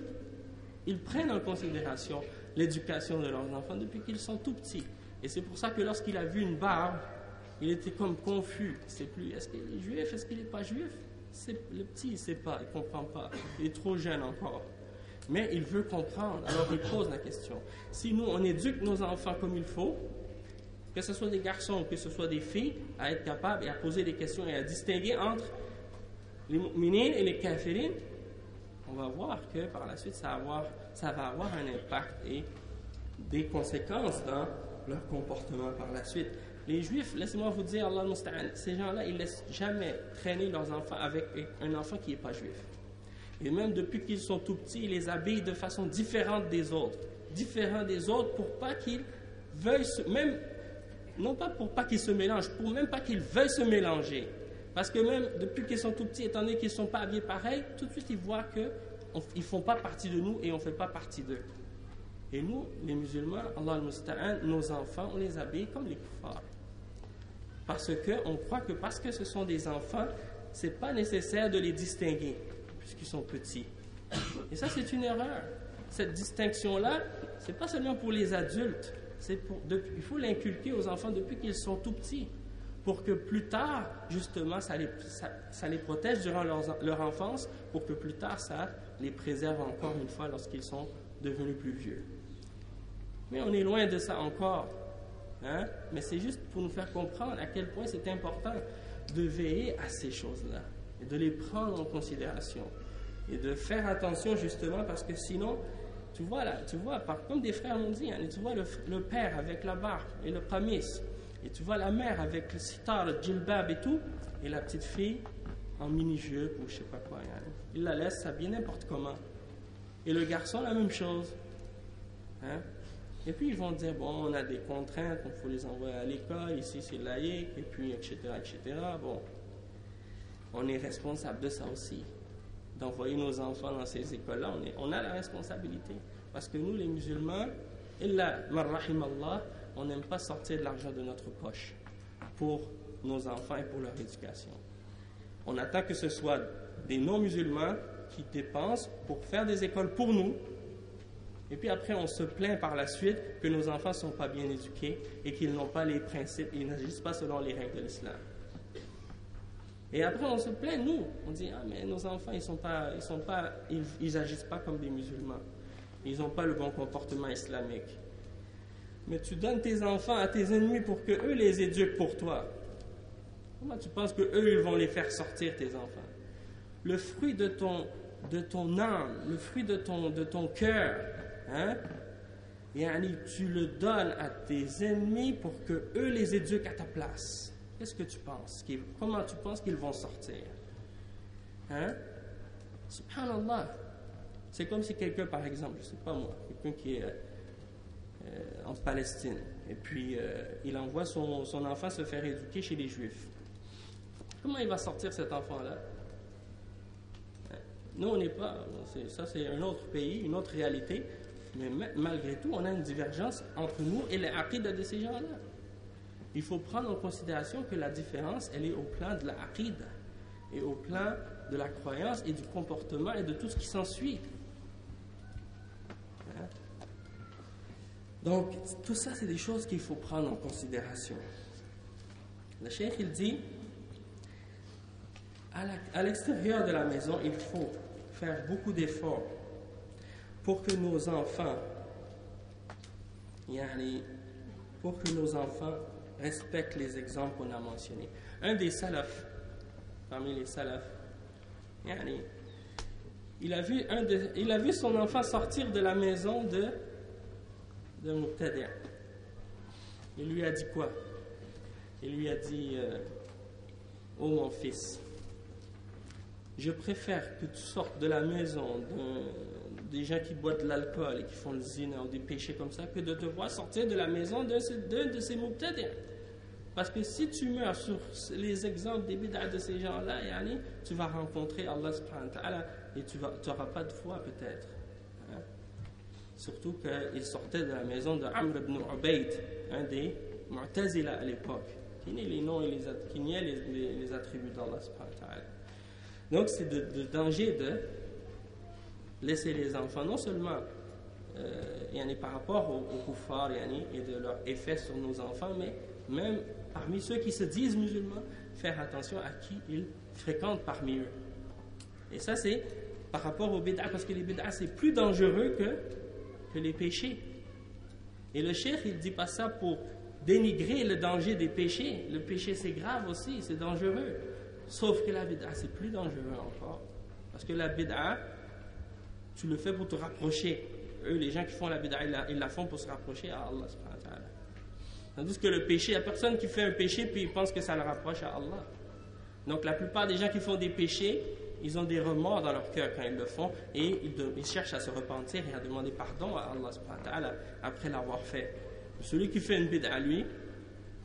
Ils prennent en considération l'éducation de leurs enfants depuis qu'ils sont tout petits. Et c'est pour ça que lorsqu'il a vu une barbe, il était comme confus. C'est plus, est-ce qu'il est juif, est-ce qu'il n'est pas juif? Le petit, il ne sait pas, il ne comprend pas. Il est trop jeune encore. Mais il veut comprendre, alors il pose la question. Si nous, on éduque nos enfants comme il faut, que ce soit des garçons, que ce soit des filles, à être capables et à poser des questions et à distinguer entre les mu'minines et les kafirines, on va voir que par la suite, ça va avoir, ça va avoir un impact et des conséquences dans leur comportement par la suite. Les juifs, laissez-moi vous dire, Allah ces gens-là, ils ne laissent jamais traîner leurs enfants avec un enfant qui n'est pas juif. Et même depuis qu'ils sont tout petits, ils les habillent de façon différente des autres. Différent des autres pour pas qu'ils veuillent même, non pas pour pas qu'ils se mélangent, pour même pas qu'ils veuillent se mélanger. Parce que même depuis qu'ils sont tout petits, étant donné qu'ils ne sont pas habillés pareil, tout de suite ils voient qu'ils ne font pas partie de nous et on ne fait pas partie d'eux. Et nous, les musulmans, Allah al nos enfants, on les habille comme les kuffars. Parce qu'on croit que parce que ce sont des enfants, ce n'est pas nécessaire de les distinguer, puisqu'ils sont petits. Et ça, c'est une erreur. Cette distinction-là, ce n'est pas seulement pour les adultes, pour, il faut l'inculquer aux enfants depuis qu'ils sont tout petits, pour que plus tard, justement, ça les, ça, les protège durant leur, leur enfance, pour que plus tard, ça les préserve encore une fois lorsqu'ils sont devenus plus vieux. Mais on est loin de ça encore. Hein? Mais c'est juste pour nous faire comprendre à quel point c'est important de veiller à ces choses-là et de les prendre en considération et de faire attention justement parce que sinon, tu vois là, tu vois, comme des frères m'ont dit, hein, tu vois le, père avec la barbe et le pramis, et tu vois la mère avec le sitar, le djilbab et tout, et la petite fille en mini-jupe ou je sais pas quoi. Hein. Il la laisse s'habiller n'importe comment. Et le garçon, la même chose. Hein? Et puis ils vont dire, bon, on a des contraintes, il faut les envoyer à l'école, ici c'est laïque, et puis etc., etc. Bon, on est responsable de ça aussi. D'envoyer nos enfants dans ces écoles-là, on, on a la responsabilité. Parce que nous, les musulmans, Allah, on n'aime pas sortir de l'argent de notre poche pour nos enfants et pour leur éducation. On attend que ce soit des non-musulmans qui dépensent pour faire des écoles pour nous, et puis après, on se plaint par la suite que nos enfants ne sont pas bien éduqués et qu'ils n'ont pas les principes, ils n'agissent pas selon les règles de l'islam. Et après, on se plaint, nous. On dit, ah, mais nos enfants, ils sont pas, ils pas, ils, agissent pas comme des musulmans. Ils n'ont pas le bon comportement islamique. Mais tu donnes tes enfants à tes ennemis pour que eux les éduquent pour toi. Comment tu penses que eux, ils vont les faire sortir, tes enfants? Le fruit de ton, de ton âme, le fruit de ton, de ton cœur, Hein? tu le donnes à tes ennemis pour que eux les éduquent à ta place. Qu'est-ce que tu penses Comment tu penses qu'ils vont sortir? Hein? Subhanallah. C'est comme si quelqu'un, par exemple, je ne sais pas moi, quelqu'un qui est euh, en Palestine, et puis euh, il envoie son, son, enfant se faire éduquer chez les Juifs. Comment il va sortir cet enfant-là? Nous, on n'est pas. Ça, c'est un autre pays, une autre réalité. Mais malgré tout, on a une divergence entre nous et les aqidah de ces gens-là. Il faut prendre en considération que la différence, elle est au plan de la et au plan de la croyance et du comportement et de tout ce qui s'ensuit. Hein? Donc, tout ça, c'est des choses qu'il faut prendre en considération. Le cheikh, il dit, à l'extérieur de la maison, il faut faire beaucoup d'efforts pour que nos enfants, pour que nos enfants respectent les exemples qu'on a mentionnés. Un des salafs, parmi les salafs, il a vu, son enfant sortir de la maison de, de Il lui a dit quoi? Il lui a dit euh, Oh mon fils, je préfère que tu sortes de la maison des gens qui boivent de l'alcool et qui font le zina des péchés comme ça, que de te voir sortir de la maison d'un de ces moubtadins. Parce que si tu meurs sur les exemples des bid'ah de ces gens-là, tu vas rencontrer Allah subhanahu wa et tu n'auras pas de foi peut-être. Hein. Surtout qu'il sortait de la maison de Amr ibn Ubayd, un des Mu'tazila à l'époque, qui niait les et les, qui niait les, attributs d'Allah subhanahu. Donc c'est de danger de laisser les enfants, non seulement euh, par rapport aux, aux et de leur effet sur nos enfants, mais même parmi ceux qui se disent musulmans, faire attention à qui ils fréquentent parmi eux. Et ça, c'est par rapport aux bid'a, parce que les bid'a c'est plus dangereux que, que les péchés. Et le cheikh, il dit pas ça pour dénigrer le danger des péchés. Le péché c'est grave aussi, c'est dangereux. Sauf que la bid'a c'est plus dangereux encore. Parce que la bid'a, tu le fais pour te rapprocher. Eux, les gens qui font la bid'a, ils la, font pour se rapprocher à Allah. Tandis que le péché, il n'y a personne qui fait un péché puis il pense que ça le rapproche à Allah. Donc la plupart des gens qui font des péchés, ils ont des remords dans leur cœur quand ils le font et ils, cherchent à se repentir et à demander pardon à Allah après l'avoir fait. Celui qui fait une bid'a lui,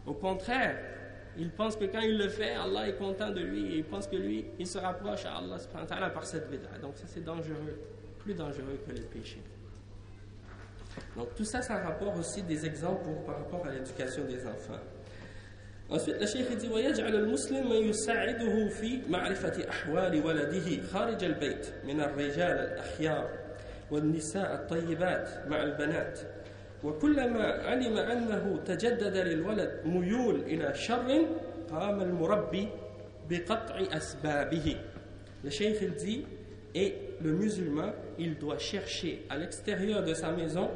au contraire, il pense que quand il le fait, Allah est content de lui et il pense que lui, il se rapproche à Allah par cette bid'a. Donc ça c'est dangereux, plus dangereux que les péchés. Donc tout ça, ça rapporte aussi des exemples par rapport à l'éducation des enfants. Ensuite, le cheikh dit ويجعل المسلم من يساعده في معرفة أحوال ولده خارج البيت من الرجال الأخيار والنساء الطيبات مع البنات وكلما علم أنه تجدد للولد ميول إلى شر قام المربي بقطع أسبابه Le cheikh dit et le musulman il doit chercher à l'extérieur de sa maison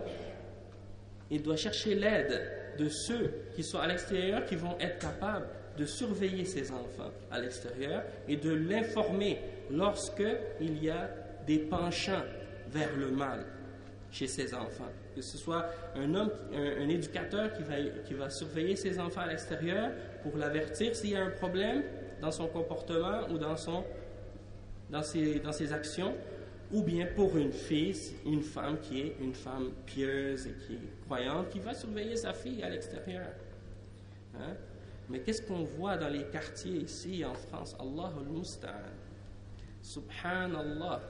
il doit chercher l'aide de ceux qui sont à l'extérieur, qui vont être capables de surveiller ses enfants à l'extérieur et de l'informer lorsque il y a des penchants vers le mal chez ses enfants. Que ce soit un homme, un, éducateur qui va, surveiller ses enfants à l'extérieur pour l'avertir s'il y a un problème dans son comportement ou dans, son, dans, ses, dans ses actions, ou bien pour une fille, une femme qui est une femme pieuse et qui est croyante, qui va surveiller sa fille à l'extérieur. Hein? Mais qu'est-ce qu'on voit dans les quartiers ici en France? Allah al-Musta'an. Subhanallah.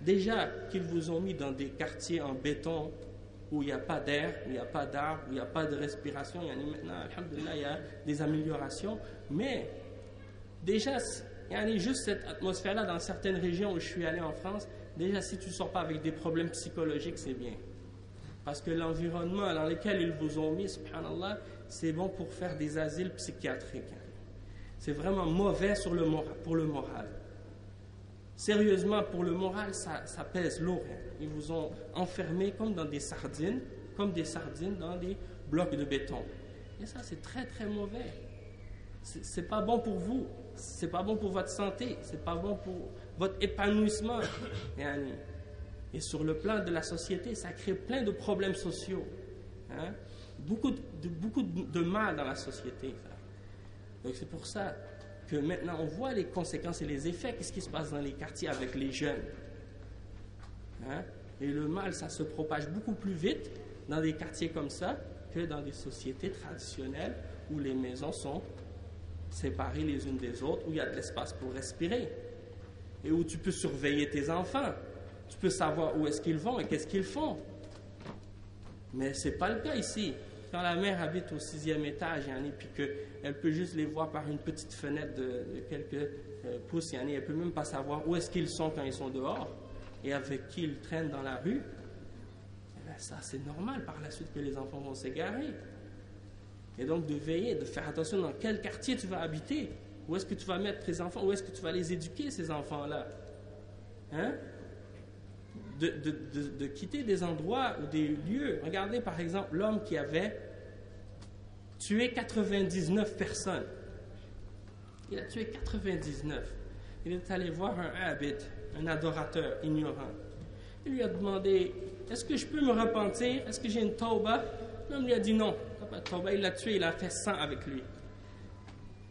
Déjà qu'ils vous ont mis dans des quartiers en béton où il n'y a pas d'air, où il n'y a pas d'arbres, où il n'y a pas de respiration, il y a maintenant, il y a des améliorations, mais déjà, il y a juste cette atmosphère-là dans certaines régions où je suis allé en France, Déjà, si tu ne sors pas avec des problèmes psychologiques, c'est bien. Parce que l'environnement dans lequel ils vous ont mis, subhanallah, c'est bon pour faire des asiles psychiatriques. C'est vraiment mauvais sur le pour le moral. Sérieusement, pour le moral, ça, pèse lourd. Ils vous ont enfermé comme dans des sardines, comme des sardines dans des blocs de béton. Et ça, c'est très, très mauvais. C'est pas bon pour vous. C'est pas bon pour votre santé. C'est pas bon pour votre épanouissement. Et sur le plan de la société, ça crée plein de problèmes sociaux. Hein. Beaucoup de mal dans la société. Donc c'est pour ça que maintenant on voit les conséquences et les effets, qu'est-ce qui se passe dans les quartiers avec les jeunes. Hein? Et le mal, ça se propage beaucoup plus vite dans des quartiers comme ça que dans des sociétés traditionnelles où les maisons sont séparées les unes des autres, où il y a de l'espace pour respirer et où tu peux surveiller tes enfants. Tu peux savoir où est-ce qu'ils vont et qu'est-ce qu'ils font. Mais ce n'est pas le cas ici. Quand la mère habite au sixième étage, et puis qu'elle peut juste les voir par une petite fenêtre de, quelques euh, pouces, elle ne peut même pas savoir où est-ce qu'ils sont quand ils sont dehors et avec qui ils traînent dans la rue. Eh ben, ça, c'est normal par la suite que les enfants vont s'égarer. Et donc de veiller, de faire attention dans quel quartier tu vas habiter. Où est-ce que tu vas mettre tes enfants Où est-ce que tu vas les éduquer, ces enfants-là Hein? De, de, quitter des endroits ou des lieux. Regardez par exemple l'homme qui avait tué 99 personnes. Il a tué 99. Il est allé voir un abid, un adorateur ignorant. Il lui a demandé Est-ce que je peux me repentir? Est-ce que j'ai une tauba? L'homme lui a dit non. Il l'a tué, il a fait sang avec lui.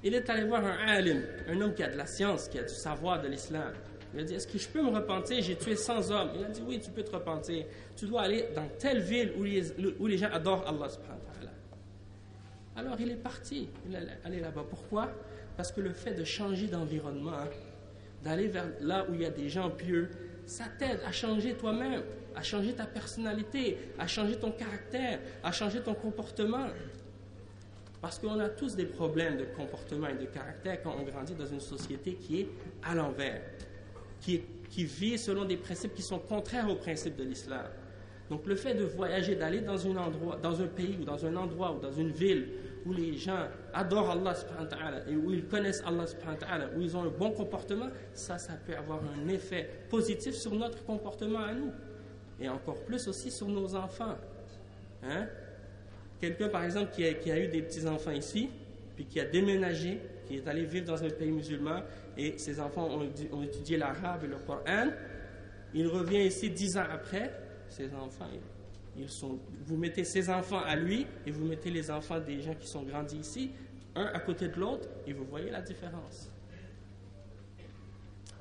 Il est allé voir un alim, un homme qui a de la science, qui a du savoir de l'islam. Il a dit, est-ce que je peux me repentir? J'ai tué 100 hommes. Il a dit, oui, tu peux te repentir. Tu dois aller dans telle ville où les, gens adorent Allah. Alors il est parti, il est allé là-bas. Pourquoi? Parce que le fait de changer d'environnement, hein, d'aller vers là où il y a des gens pieux, ça t'aide à changer toi-même, à changer ta personnalité, à changer ton caractère, à changer ton comportement. Parce qu'on a tous des problèmes de comportement et de caractère quand on grandit dans une société qui est à l'envers, qui, qui vit selon des principes qui sont contraires aux principes de l'islam. Donc le fait de voyager, d'aller dans un endroit, dans un pays ou dans un endroit ou dans une ville où les gens adorent Allah subhanahu et où ils connaissent Allah subhanahu où ils ont un bon comportement, ça, ça peut avoir un effet positif sur notre comportement à nous. Et encore plus aussi sur nos enfants. Hein? Quelqu'un, par exemple, qui a, eu des petits-enfants ici, puis qui a déménagé, qui est allé vivre dans un pays musulman, et ses enfants ont étudié l'arabe et le Coran, il revient ici dix ans après, ses enfants, ils sont, vous mettez ses enfants à lui et vous mettez les enfants des gens qui sont grandis ici, un à côté de l'autre, et vous voyez la différence.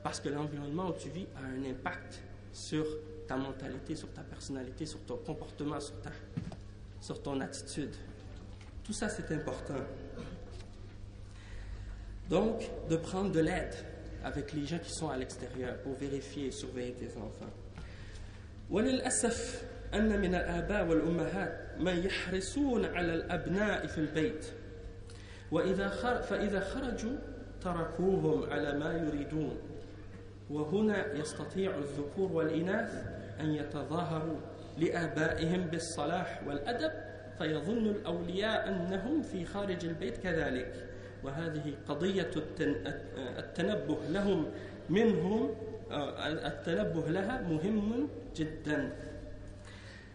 Parce que l'environnement où tu vis a un impact sur ta mentalité, sur ta personnalité, sur ton comportement, sur, ta, sur ton attitude. Tout ça, c'est important. Donc, de prendre de l'aide avec les gens qui sont à l'extérieur pour vérifier et surveiller tes enfants. وللأسف أن من الآباء والأمهات من يحرصون على الأبناء في البيت. وإذا فإذا خرجوا تركوهم على ما يريدون. وهنا يستطيع الذكور والإناث أن يتظاهروا لآبائهم بالصلاح والأدب فيظن الأولياء أنهم في خارج البيت كذلك. وهذه قضية التنبه لهم منهم التنبه لها مهم جدا.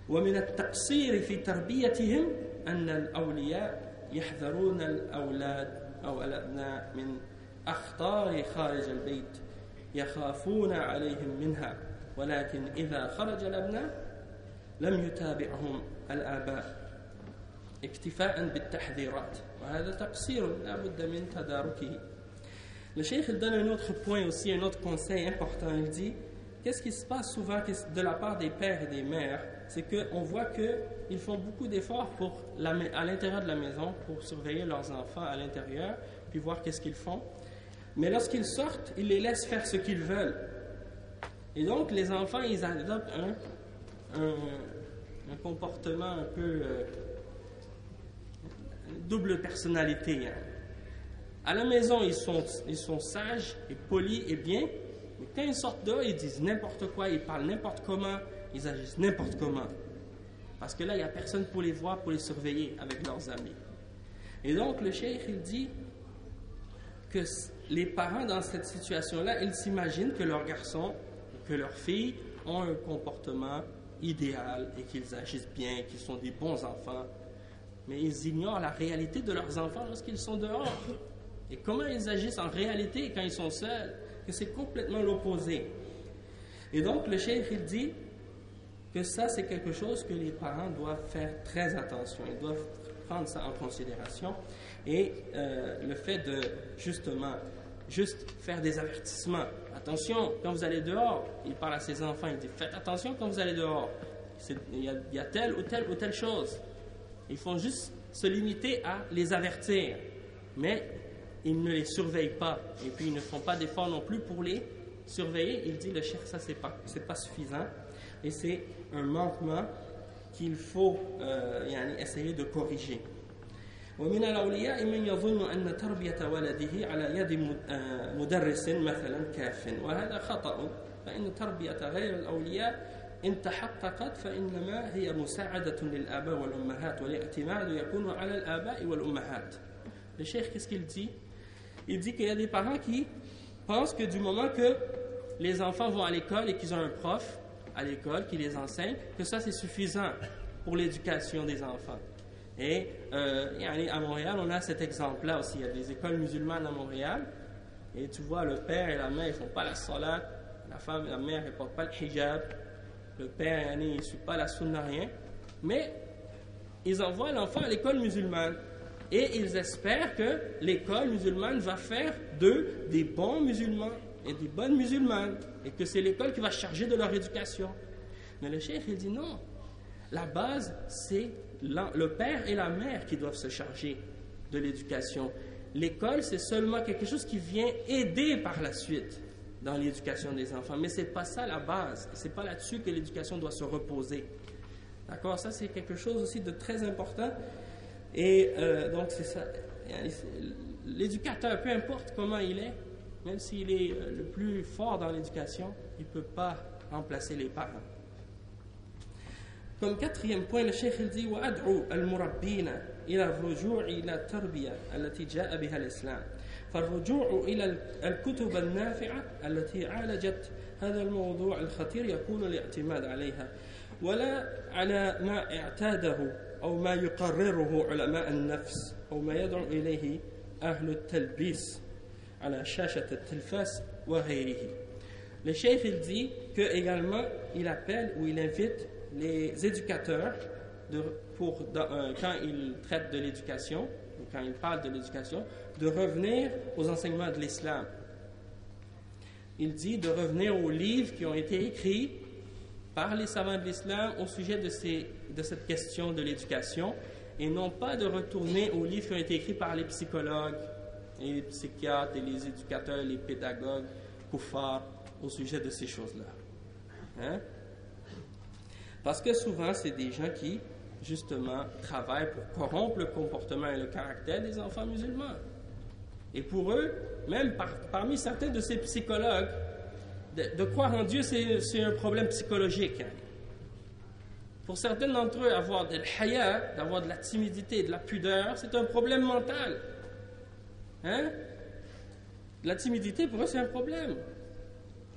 ومن التقصير في تربيتهم أن الأولياء يحذرون الأولاد أو الأبناء من أخطار خارج البيت يخافون عليهم منها ولكن إذا خرج الأبناء لم يتابعهم الآباء اكتفاء بالتحذيرات وهذا تقصير لا بد من تداركه. Le cheikh donne un autre point aussi, un autre conseil important. Il dit qu'est-ce qui se passe souvent de la part des pères et des mères? C'est qu'on voit qu'ils font beaucoup d'efforts pour à l'intérieur de la maison pour surveiller leurs enfants à l'intérieur, puis voir qu'est-ce qu'ils font. Mais lorsqu'ils sortent, ils les laissent faire ce qu'ils veulent. Et donc, les enfants, ils adoptent un, un, comportement un peu euh, double personnalité. Hein. À la maison, ils sont, ils sont sages et polis et bien, mais quand ils sortent dehors, ils disent n'importe quoi, ils parlent n'importe comment, ils agissent n'importe comment. Parce que là, il n'y a personne pour les voir, pour les surveiller avec leurs amis. Et donc, le cheikh, il dit que les parents dans cette situation-là, ils s'imaginent que leurs garçons, que leurs filles ont un comportement idéal et qu'ils agissent bien, qu'ils sont des bons enfants. Mais ils ignorent la réalité de leurs enfants lorsqu'ils sont dehors. Et comment ils agissent en réalité quand ils sont seuls, que c'est complètement l'opposé. Et donc le cheikh, il dit que ça, c'est quelque chose que les parents doivent faire très attention. Ils doivent prendre ça en considération. Et euh, le fait de, justement, juste faire des avertissements. Attention, quand vous allez dehors, il parle à ses enfants, il dit faites attention quand vous allez dehors. Il y, a, y, a, telle ou telle ou telle chose. Ils font juste se limiter à les avertir. Mais ils ne les surveillent pas. Et puis ils ne font pas d'efforts non plus pour les surveiller. Il dit le chef, ça c'est pas, c'est pas suffisant. Et c'est un manquement qu'il faut euh, essayer de corriger. ومن الأولياء من يظن أن تربية ولده على يد مدرس مثلا كاف وهذا خطأ فإن تربية غير الأولياء إن تحققت فإنما هي مساعدة للآباء والأمهات والاعتماد يكون على الآباء والأمهات. Le cheikh, qu'est-ce qu'il dit il dit qu'il y a des parents qui pensent que du moment que les enfants vont à l'école et qu'ils ont un prof à l'école qui les enseigne, que ça c'est suffisant pour l'éducation des enfants. Et euh, à Montréal, on a cet exemple-là aussi. Il y a des écoles musulmanes à Montréal. Et tu vois, le père et la mère, ils ne font pas la salat. La femme et la mère, ne portent pas le hijab. Le père, il ne suit pas la sunna, rien. Mais ils envoient l'enfant à l'école musulmane. Et ils espèrent que l'école musulmane va faire d'eux des bons musulmans et des bonnes musulmanes. Et que c'est l'école qui va charger de leur éducation. Mais le cheikh, il dit non. La base, c'est le père et la mère qui doivent se charger de l'éducation. L'école, c'est seulement quelque chose qui vient aider par la suite dans l'éducation des enfants. Mais ce n'est pas ça la base. Ce n'est pas là-dessus que l'éducation doit se reposer. D'accord? Ça, c'est quelque chose aussi de très important. Et euh, donc, c'est ça. L'éducateur, peu importe comment il est, même s'il est euh, le plus fort dans l'éducation, il ne peut pas remplacer les parents. Comme quatrième point, le Cheikh il dit وأدعو المربين إلى الرجوع إلى التربية التي جاء بها الإسلام فالرجوع إلى الكتب النافعة التي عالجت هذا الموضوع الخطير يكون الاعتماد عليها ولا على ما اعتاده أو ما يقرره علماء النفس أو ما يدعو إليه أهل التلبيس على شاشة التلفاز وغيره Le cheikh il dit que également il appelle ou il invite les éducateurs de, pour, euh, quand ils traitent de l'éducation, quand ils parlent de l'éducation, de revenir aux enseignements de l'islam. Il dit de revenir aux livres qui ont été écrits par les savants de l'islam au sujet de, ces, de cette question de l'éducation et non pas de retourner aux livres qui ont été écrits par les psychologues, les psychiatres et les éducateurs, les pédagogues, koufars, au sujet de ces choses-là. Hein? Parce que souvent, c'est des gens qui, justement, travaillent pour corrompre le comportement et le caractère des enfants musulmans. Et pour eux, même parmi certains de ces psychologues, de, croire en Dieu, c'est un problème psychologique. Hein. Pour certains d'entre eux, avoir de d'avoir de la timidité, de la pudeur, c'est un problème mental. Hein? La timidité, pour eux, c'est un problème.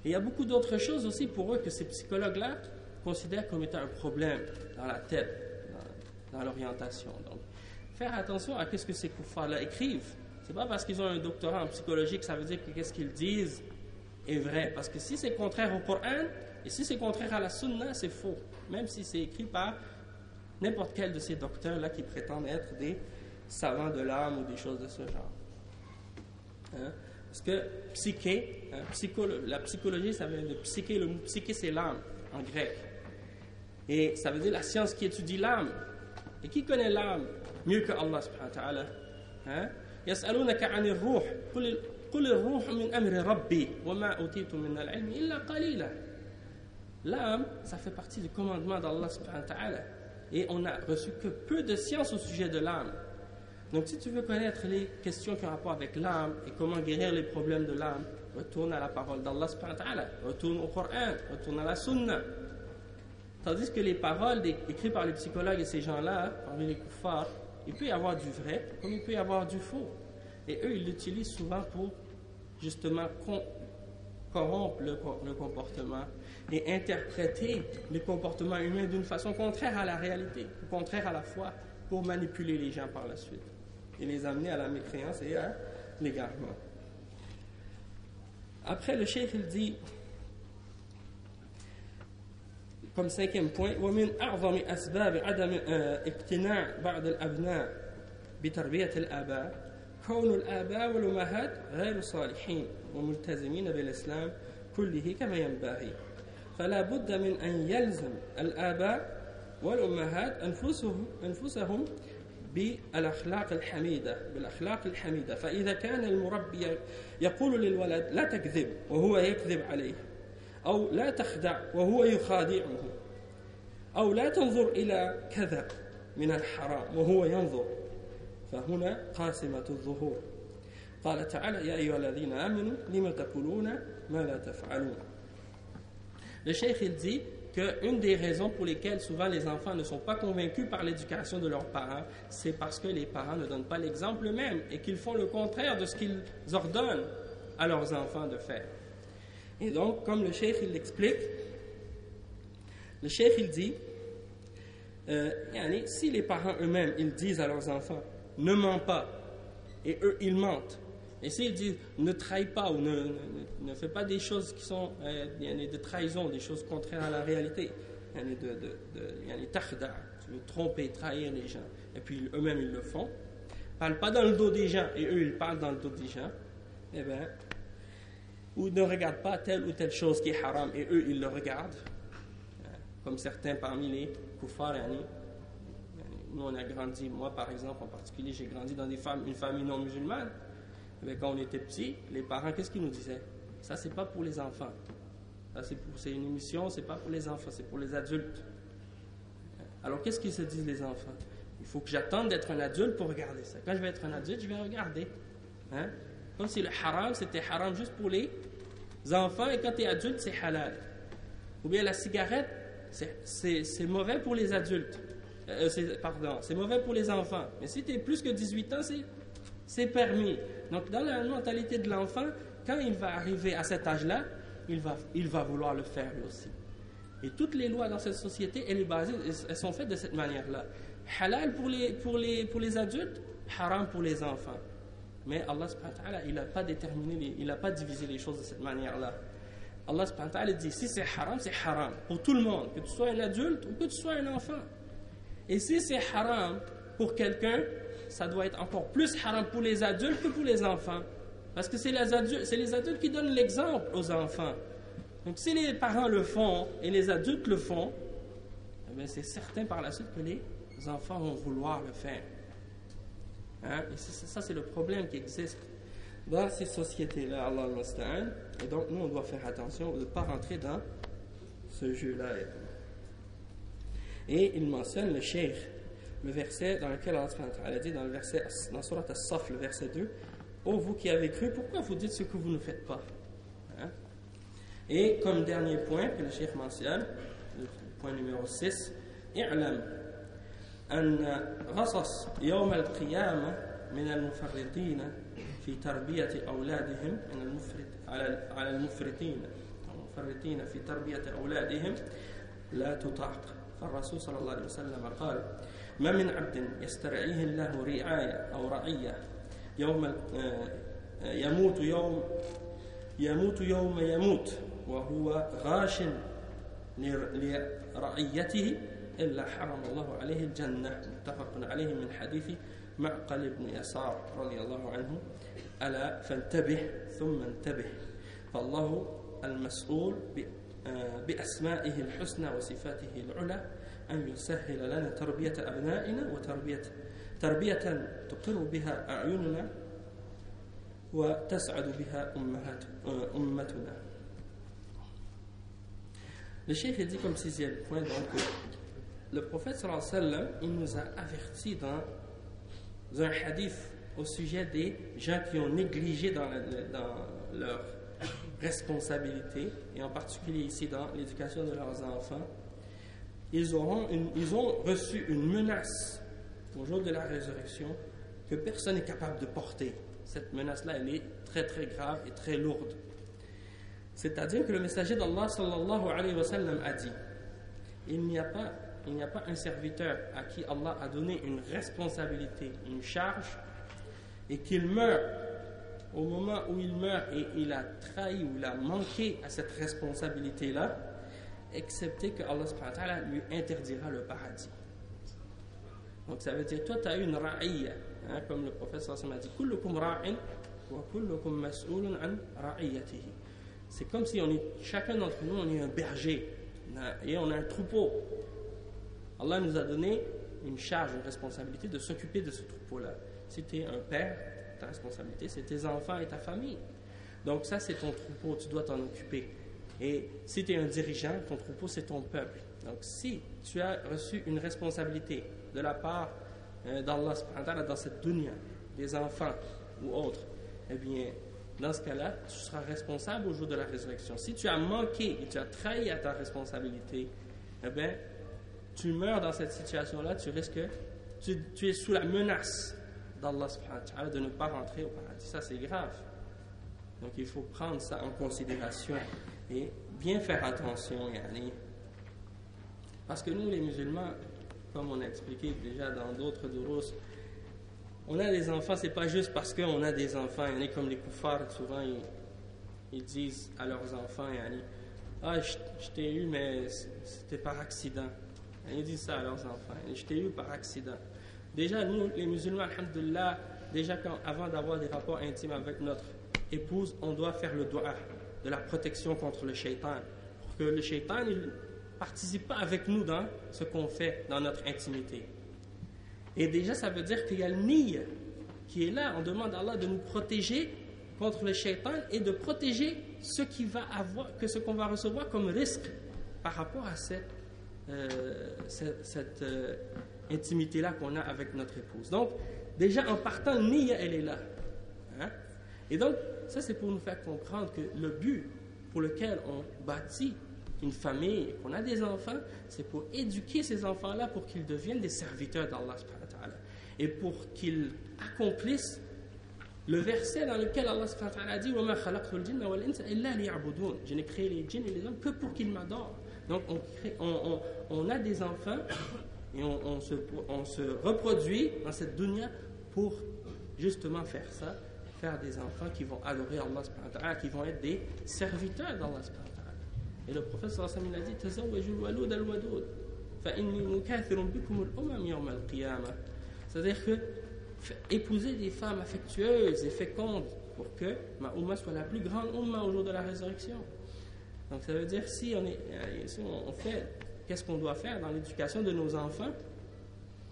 Et il y a beaucoup d'autres choses aussi pour eux que ces psychologues-là considèrent comme étant un problème dans la tête, dans, l'orientation. Donc, faire attention à ce que ces koufars-là écrivent. C'est pas parce qu'ils ont un doctorat en psychologie que ça veut dire que ce qu'ils disent est vrai. Parce que si c'est contraire au Coran et si c'est contraire à la Sunna, c'est faux. Même si c'est écrit par n'importe quel de ces docteurs-là qui prétendent être des savants de l'âme ou des choses de ce genre. Hein? Parce que psyché, hein, la psychologie, ça vient de psyché. Le mot psyché, c'est l'âme en grec. Et ça veut dire la science qui étudie l'âme. Et qui connaît l'âme mieux que Allah subhanahu wa ta'ala hein? يسألونك عن الروح قل قل الروح من أمر ربي وما أوتيت من العلم إلا قليلا L'âme, ça fait partie du commandement d'Allah subhanahu wa. Et on n'a reçu que peu de science au sujet de l'âme. Donc si tu veux connaître les questions qui ont rapport avec l'âme et comment guérir les problèmes de l'âme, retourne à la parole d'Allah retourne au Coran, retourne à la Sunna. Tandis que les paroles écrites par les psychologues et ces gens-là, parmi les koufars, il peut y avoir du vrai comme il peut y avoir du faux. Et eux, ils l'utilisent souvent pour justement corrompre le, comportement et interpréter les comportements humains d'une façon contraire à la réalité, contraire à la foi, pour manipuler les gens par la suite et les amener à la mécréance et à l'égarement. Après, le chef, il dit, comme cinquième point, ومن أعظم أسباب عدم اقتناع بعض الأبناء بتربية الآباء كون الآباء والأمهات غير صالحين وملتزمين بالإسلام كله كما ينبغي فلا بد من أن يلزم الآباء والأمهات أنفسهم, أنفسهم بالأخلاق الحميدة بالأخلاق الحميدة. فإذا كان المربي يقول للولد لا تكذب وهو يكذب عليه أو لا تخدع وهو يخادعه أو لا تنظر إلى كذا من الحرام وهو ينظر فهنا قاسمة الظهور. قال تعالى يا أيها الذين آمنوا لم تقولون ما لا تفعلون؟ Le cheikh il dit qu'une des raisons pour lesquelles souvent les enfants ne sont pas convaincus par l'éducation de leurs parents, c'est parce que les parents ne donnent pas l'exemple eux-mêmes et qu'ils font le contraire de ce qu'ils ordonnent à leurs enfants de faire. Et donc, comme le cheikh il l'explique, le cheikh il dit, euh, si les parents eux-mêmes ils disent à leurs enfants, ne mens pas, et eux ils mentent, et s'ils disent ne trahis pas ou ne, ne, fais pas des choses qui sont euh, de trahison, des choses contraires à la réalité, il y de, de, tu veux tromper, trahir les gens, et puis eux-mêmes ils le font, parlent pas dans le dos des gens. Et eux ils parlent dans le dos des gens, eh bien, ou ne regardent pas telle ou telle chose qui est haram. Et eux ils le regardent, comme certains parmi les koufars, nous on a grandi, moi par exemple en particulier, j'ai grandi dans une famille non musulmane. Mais quand on était petit, les parents, qu'est-ce qu'ils nous disaient? Ça, c'est pas pour les enfants. C'est une émission, c'est pas pour les enfants, c'est pour les adultes. Alors, qu'est-ce qu'ils se disent les enfants? Il faut que j'attende d'être un adulte pour regarder ça. Quand je vais être un adulte, je vais regarder. Hein? Comme si le haram, c'était haram juste pour les enfants, et quand tu es adulte, c'est halal. Ou bien la cigarette, c'est mauvais pour les adultes. Euh, pardon, c'est mauvais pour les enfants. Mais si tu es plus que 18 ans, c'est permis. Donc, dans la mentalité de l'enfant, quand il va arriver à cet âge-là, il va, il va vouloir le faire lui aussi. Et toutes les lois dans cette société, elles, sont faites de cette manière-là. Halal pour les, pour, les, pour les adultes, haram pour les enfants. Mais Allah il n'a pas déterminé, il n'a pas divisé les choses de cette manière-là. Allah subhanahu wa dit si c'est haram, c'est haram pour tout le monde, que tu sois un adulte ou que tu sois un enfant. Et si c'est haram pour quelqu'un, ça doit être encore plus haram pour les adultes que pour les enfants. Parce que c'est les adultes, qui donnent l'exemple aux enfants. Donc si les parents le font et les adultes le font, eh c'est certain par la suite que les enfants vont vouloir le faire. Hein? Et ça, c'est le problème qui existe dans ces sociétés-là, Allah Et donc, nous, on doit faire attention de ne pas rentrer dans ce jeu-là. Et il mentionne le cheikh, le verset dans lequel Allah a dit dans le verset, dans Surat As-Saf, le verset 2, Ô vous qui avez cru, pourquoi vous dites ce que vous ne faites pas hein? Et comme dernier point que le cheikh mentionne, le point numéro 6, i'lam أن غصص يوم القيامة من المفرطين في تربية أولادهم من المفرط على على المفرطين المفرطين في تربية أولادهم لا تطاق فالرسول صلى الله عليه وسلم قال ما من عبد يسترعيه الله رعاية أو رعية يوم آه، يموت يوم يموت يوم يموت وهو غاش لرعيته إلا حرم الله عليه الجنة. متفق عليه من حديث معقل بن يسار رضي الله عنه. ألا فانتبه ثم انتبه. فالله المسؤول آه، بأسمائه الحسنى وصفاته العلى أن يسهل لنا تربية أبنائنا وتربية تربية تقر بها أعيننا وتسعد بها أمهات آه، أمتنا Le chef dit comme sixième point donc le prophète sallam, il nous a averti dans un hadith au sujet des gens qui ont négligé dans, leur responsabilité, et en particulier ici dans l'éducation de leurs enfants, ils, ont reçu une menace au jour de la résurrection que personne n'est capable de porter. Cette menace-là, elle est très très grave et très lourde. C'est-à-dire que le messager d'Allah sallallahu alayhi wa sallam a dit il n'y a pas il n'y a pas un serviteur à qui Allah a donné une responsabilité, une charge, et qu'il meurt au moment où il meurt et il a trahi ou il a manqué à cette responsabilité-là, excepté que Allah lui interdira le paradis. Donc ça veut dire, toi tu as une ra'iyya, hein, comme le prophète a dit, C'est comme si on est, chacun d'entre nous, on est un berger et on a un troupeau. Allah nous a donné une charge, une responsabilité de s'occuper de ce troupeau-là. Si tu es un père, ta responsabilité, c'est tes enfants et ta famille. Donc ça, c'est ton troupeau, tu dois t'en occuper. Et si tu es un dirigeant, ton troupeau, c'est ton peuple. Donc si tu as reçu une responsabilité de la part euh, d'Allah dans cette dunya, des enfants ou autres, eh bien, dans ce cas-là, tu seras responsable au jour de la résurrection. Si tu as manqué et tu as trahi à ta responsabilité, eh bien, tu meurs dans cette situation-là, tu risques, tu, tu, es sous la menace d'Allah de ne pas rentrer au paradis. Ça, c'est grave. Donc, il faut prendre ça en considération et bien faire attention. Yani. Parce que nous, les musulmans, comme on a expliqué déjà dans d'autres doros, on a des enfants, c'est pas juste parce qu'on a des enfants. Il comme les koufars, souvent ils, disent à leurs enfants, yani, ah, je, t'ai eu, mais c'était par accident. Ils disent ça à leurs enfants. Je t'ai eu par accident. Déjà, nous, les musulmans, alhamdulillah, déjà avant d'avoir des rapports intimes avec notre épouse, on doit faire le doigt de la protection contre le shaitan. Pour que le shaitan ne participe pas avec nous dans ce qu'on fait dans notre intimité. Et déjà, ça veut dire qu'il y a le niy qui est là. On demande à Allah de nous protéger contre le shaitan et de protéger ce qui va avoir, que ce qu'on va recevoir comme risque par rapport à cette euh, cette, euh, intimité-là qu'on a avec notre épouse. Donc, déjà en partant, Nia, elle est là. Hein? Et donc, ça c'est pour nous faire comprendre que le but pour lequel on bâtit une famille, qu'on a des enfants, c'est pour éduquer ces enfants-là pour qu'ils deviennent des serviteurs d'Allah et pour qu'ils accomplissent le verset dans lequel Allah a dit Je n'ai créé les djinns et les hommes que pour qu'ils m'adorent. Donc on, a des enfants et on, se, on se reproduit dans cette dunya pour justement faire ça, faire des enfants qui vont adorer Allah, qui vont être des serviteurs d'Allah. Et le prophète sallallahu alayhi wa sallam a dit C'est-à-dire que épouser des femmes affectueuses et fécondes pour que ma Ummah soit la plus grande Ummah au jour de la résurrection. Donc ça veut dire si euh, on fait, qu'est-ce qu'on doit faire dans l'éducation de nos enfants?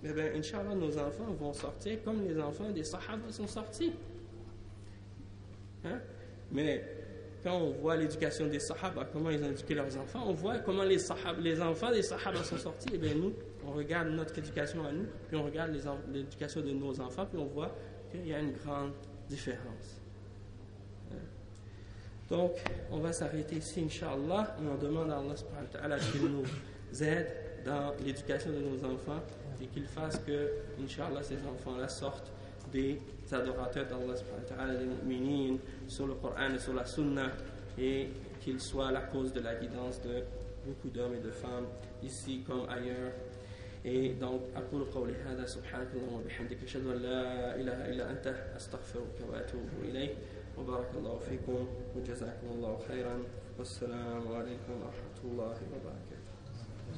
Eh bien, Inch'Allah, nos enfants vont sortir comme les enfants des Sahaba sont sortis. Hein? Mais quand on voit l'éducation des Sahaba, comment ils ont éduqué leurs enfants, on voit comment les, sahaba, les enfants des Sahaba sont sortis. Eh bien, nous, on regarde notre éducation à nous, puis on regarde l'éducation de nos enfants, puis on voit qu'il y a une grande différence. Hein? Donc, on va s'arrêter ici, Inch'Allah, et on demande à Allah qu'il nous aide dans l'éducation de nos enfants et qu'il fasse que, Inch'Allah, ces enfants-là sortent des adorateurs d'Allah, des mu'minin, sur le Coran et sur la Sunna, et qu'ils soient la cause de la guidance de beaucoup d'hommes et de femmes, ici comme ailleurs. Et donc, أقول قولي هذا سبحانك اللهم وبحمدك أشهد أن لا إله إلا أنت أستغفرك وأتوب إليك وبارك الله فيكم وجزاكم الله خيرا والسلام عليكم ورحمة الله وبركاته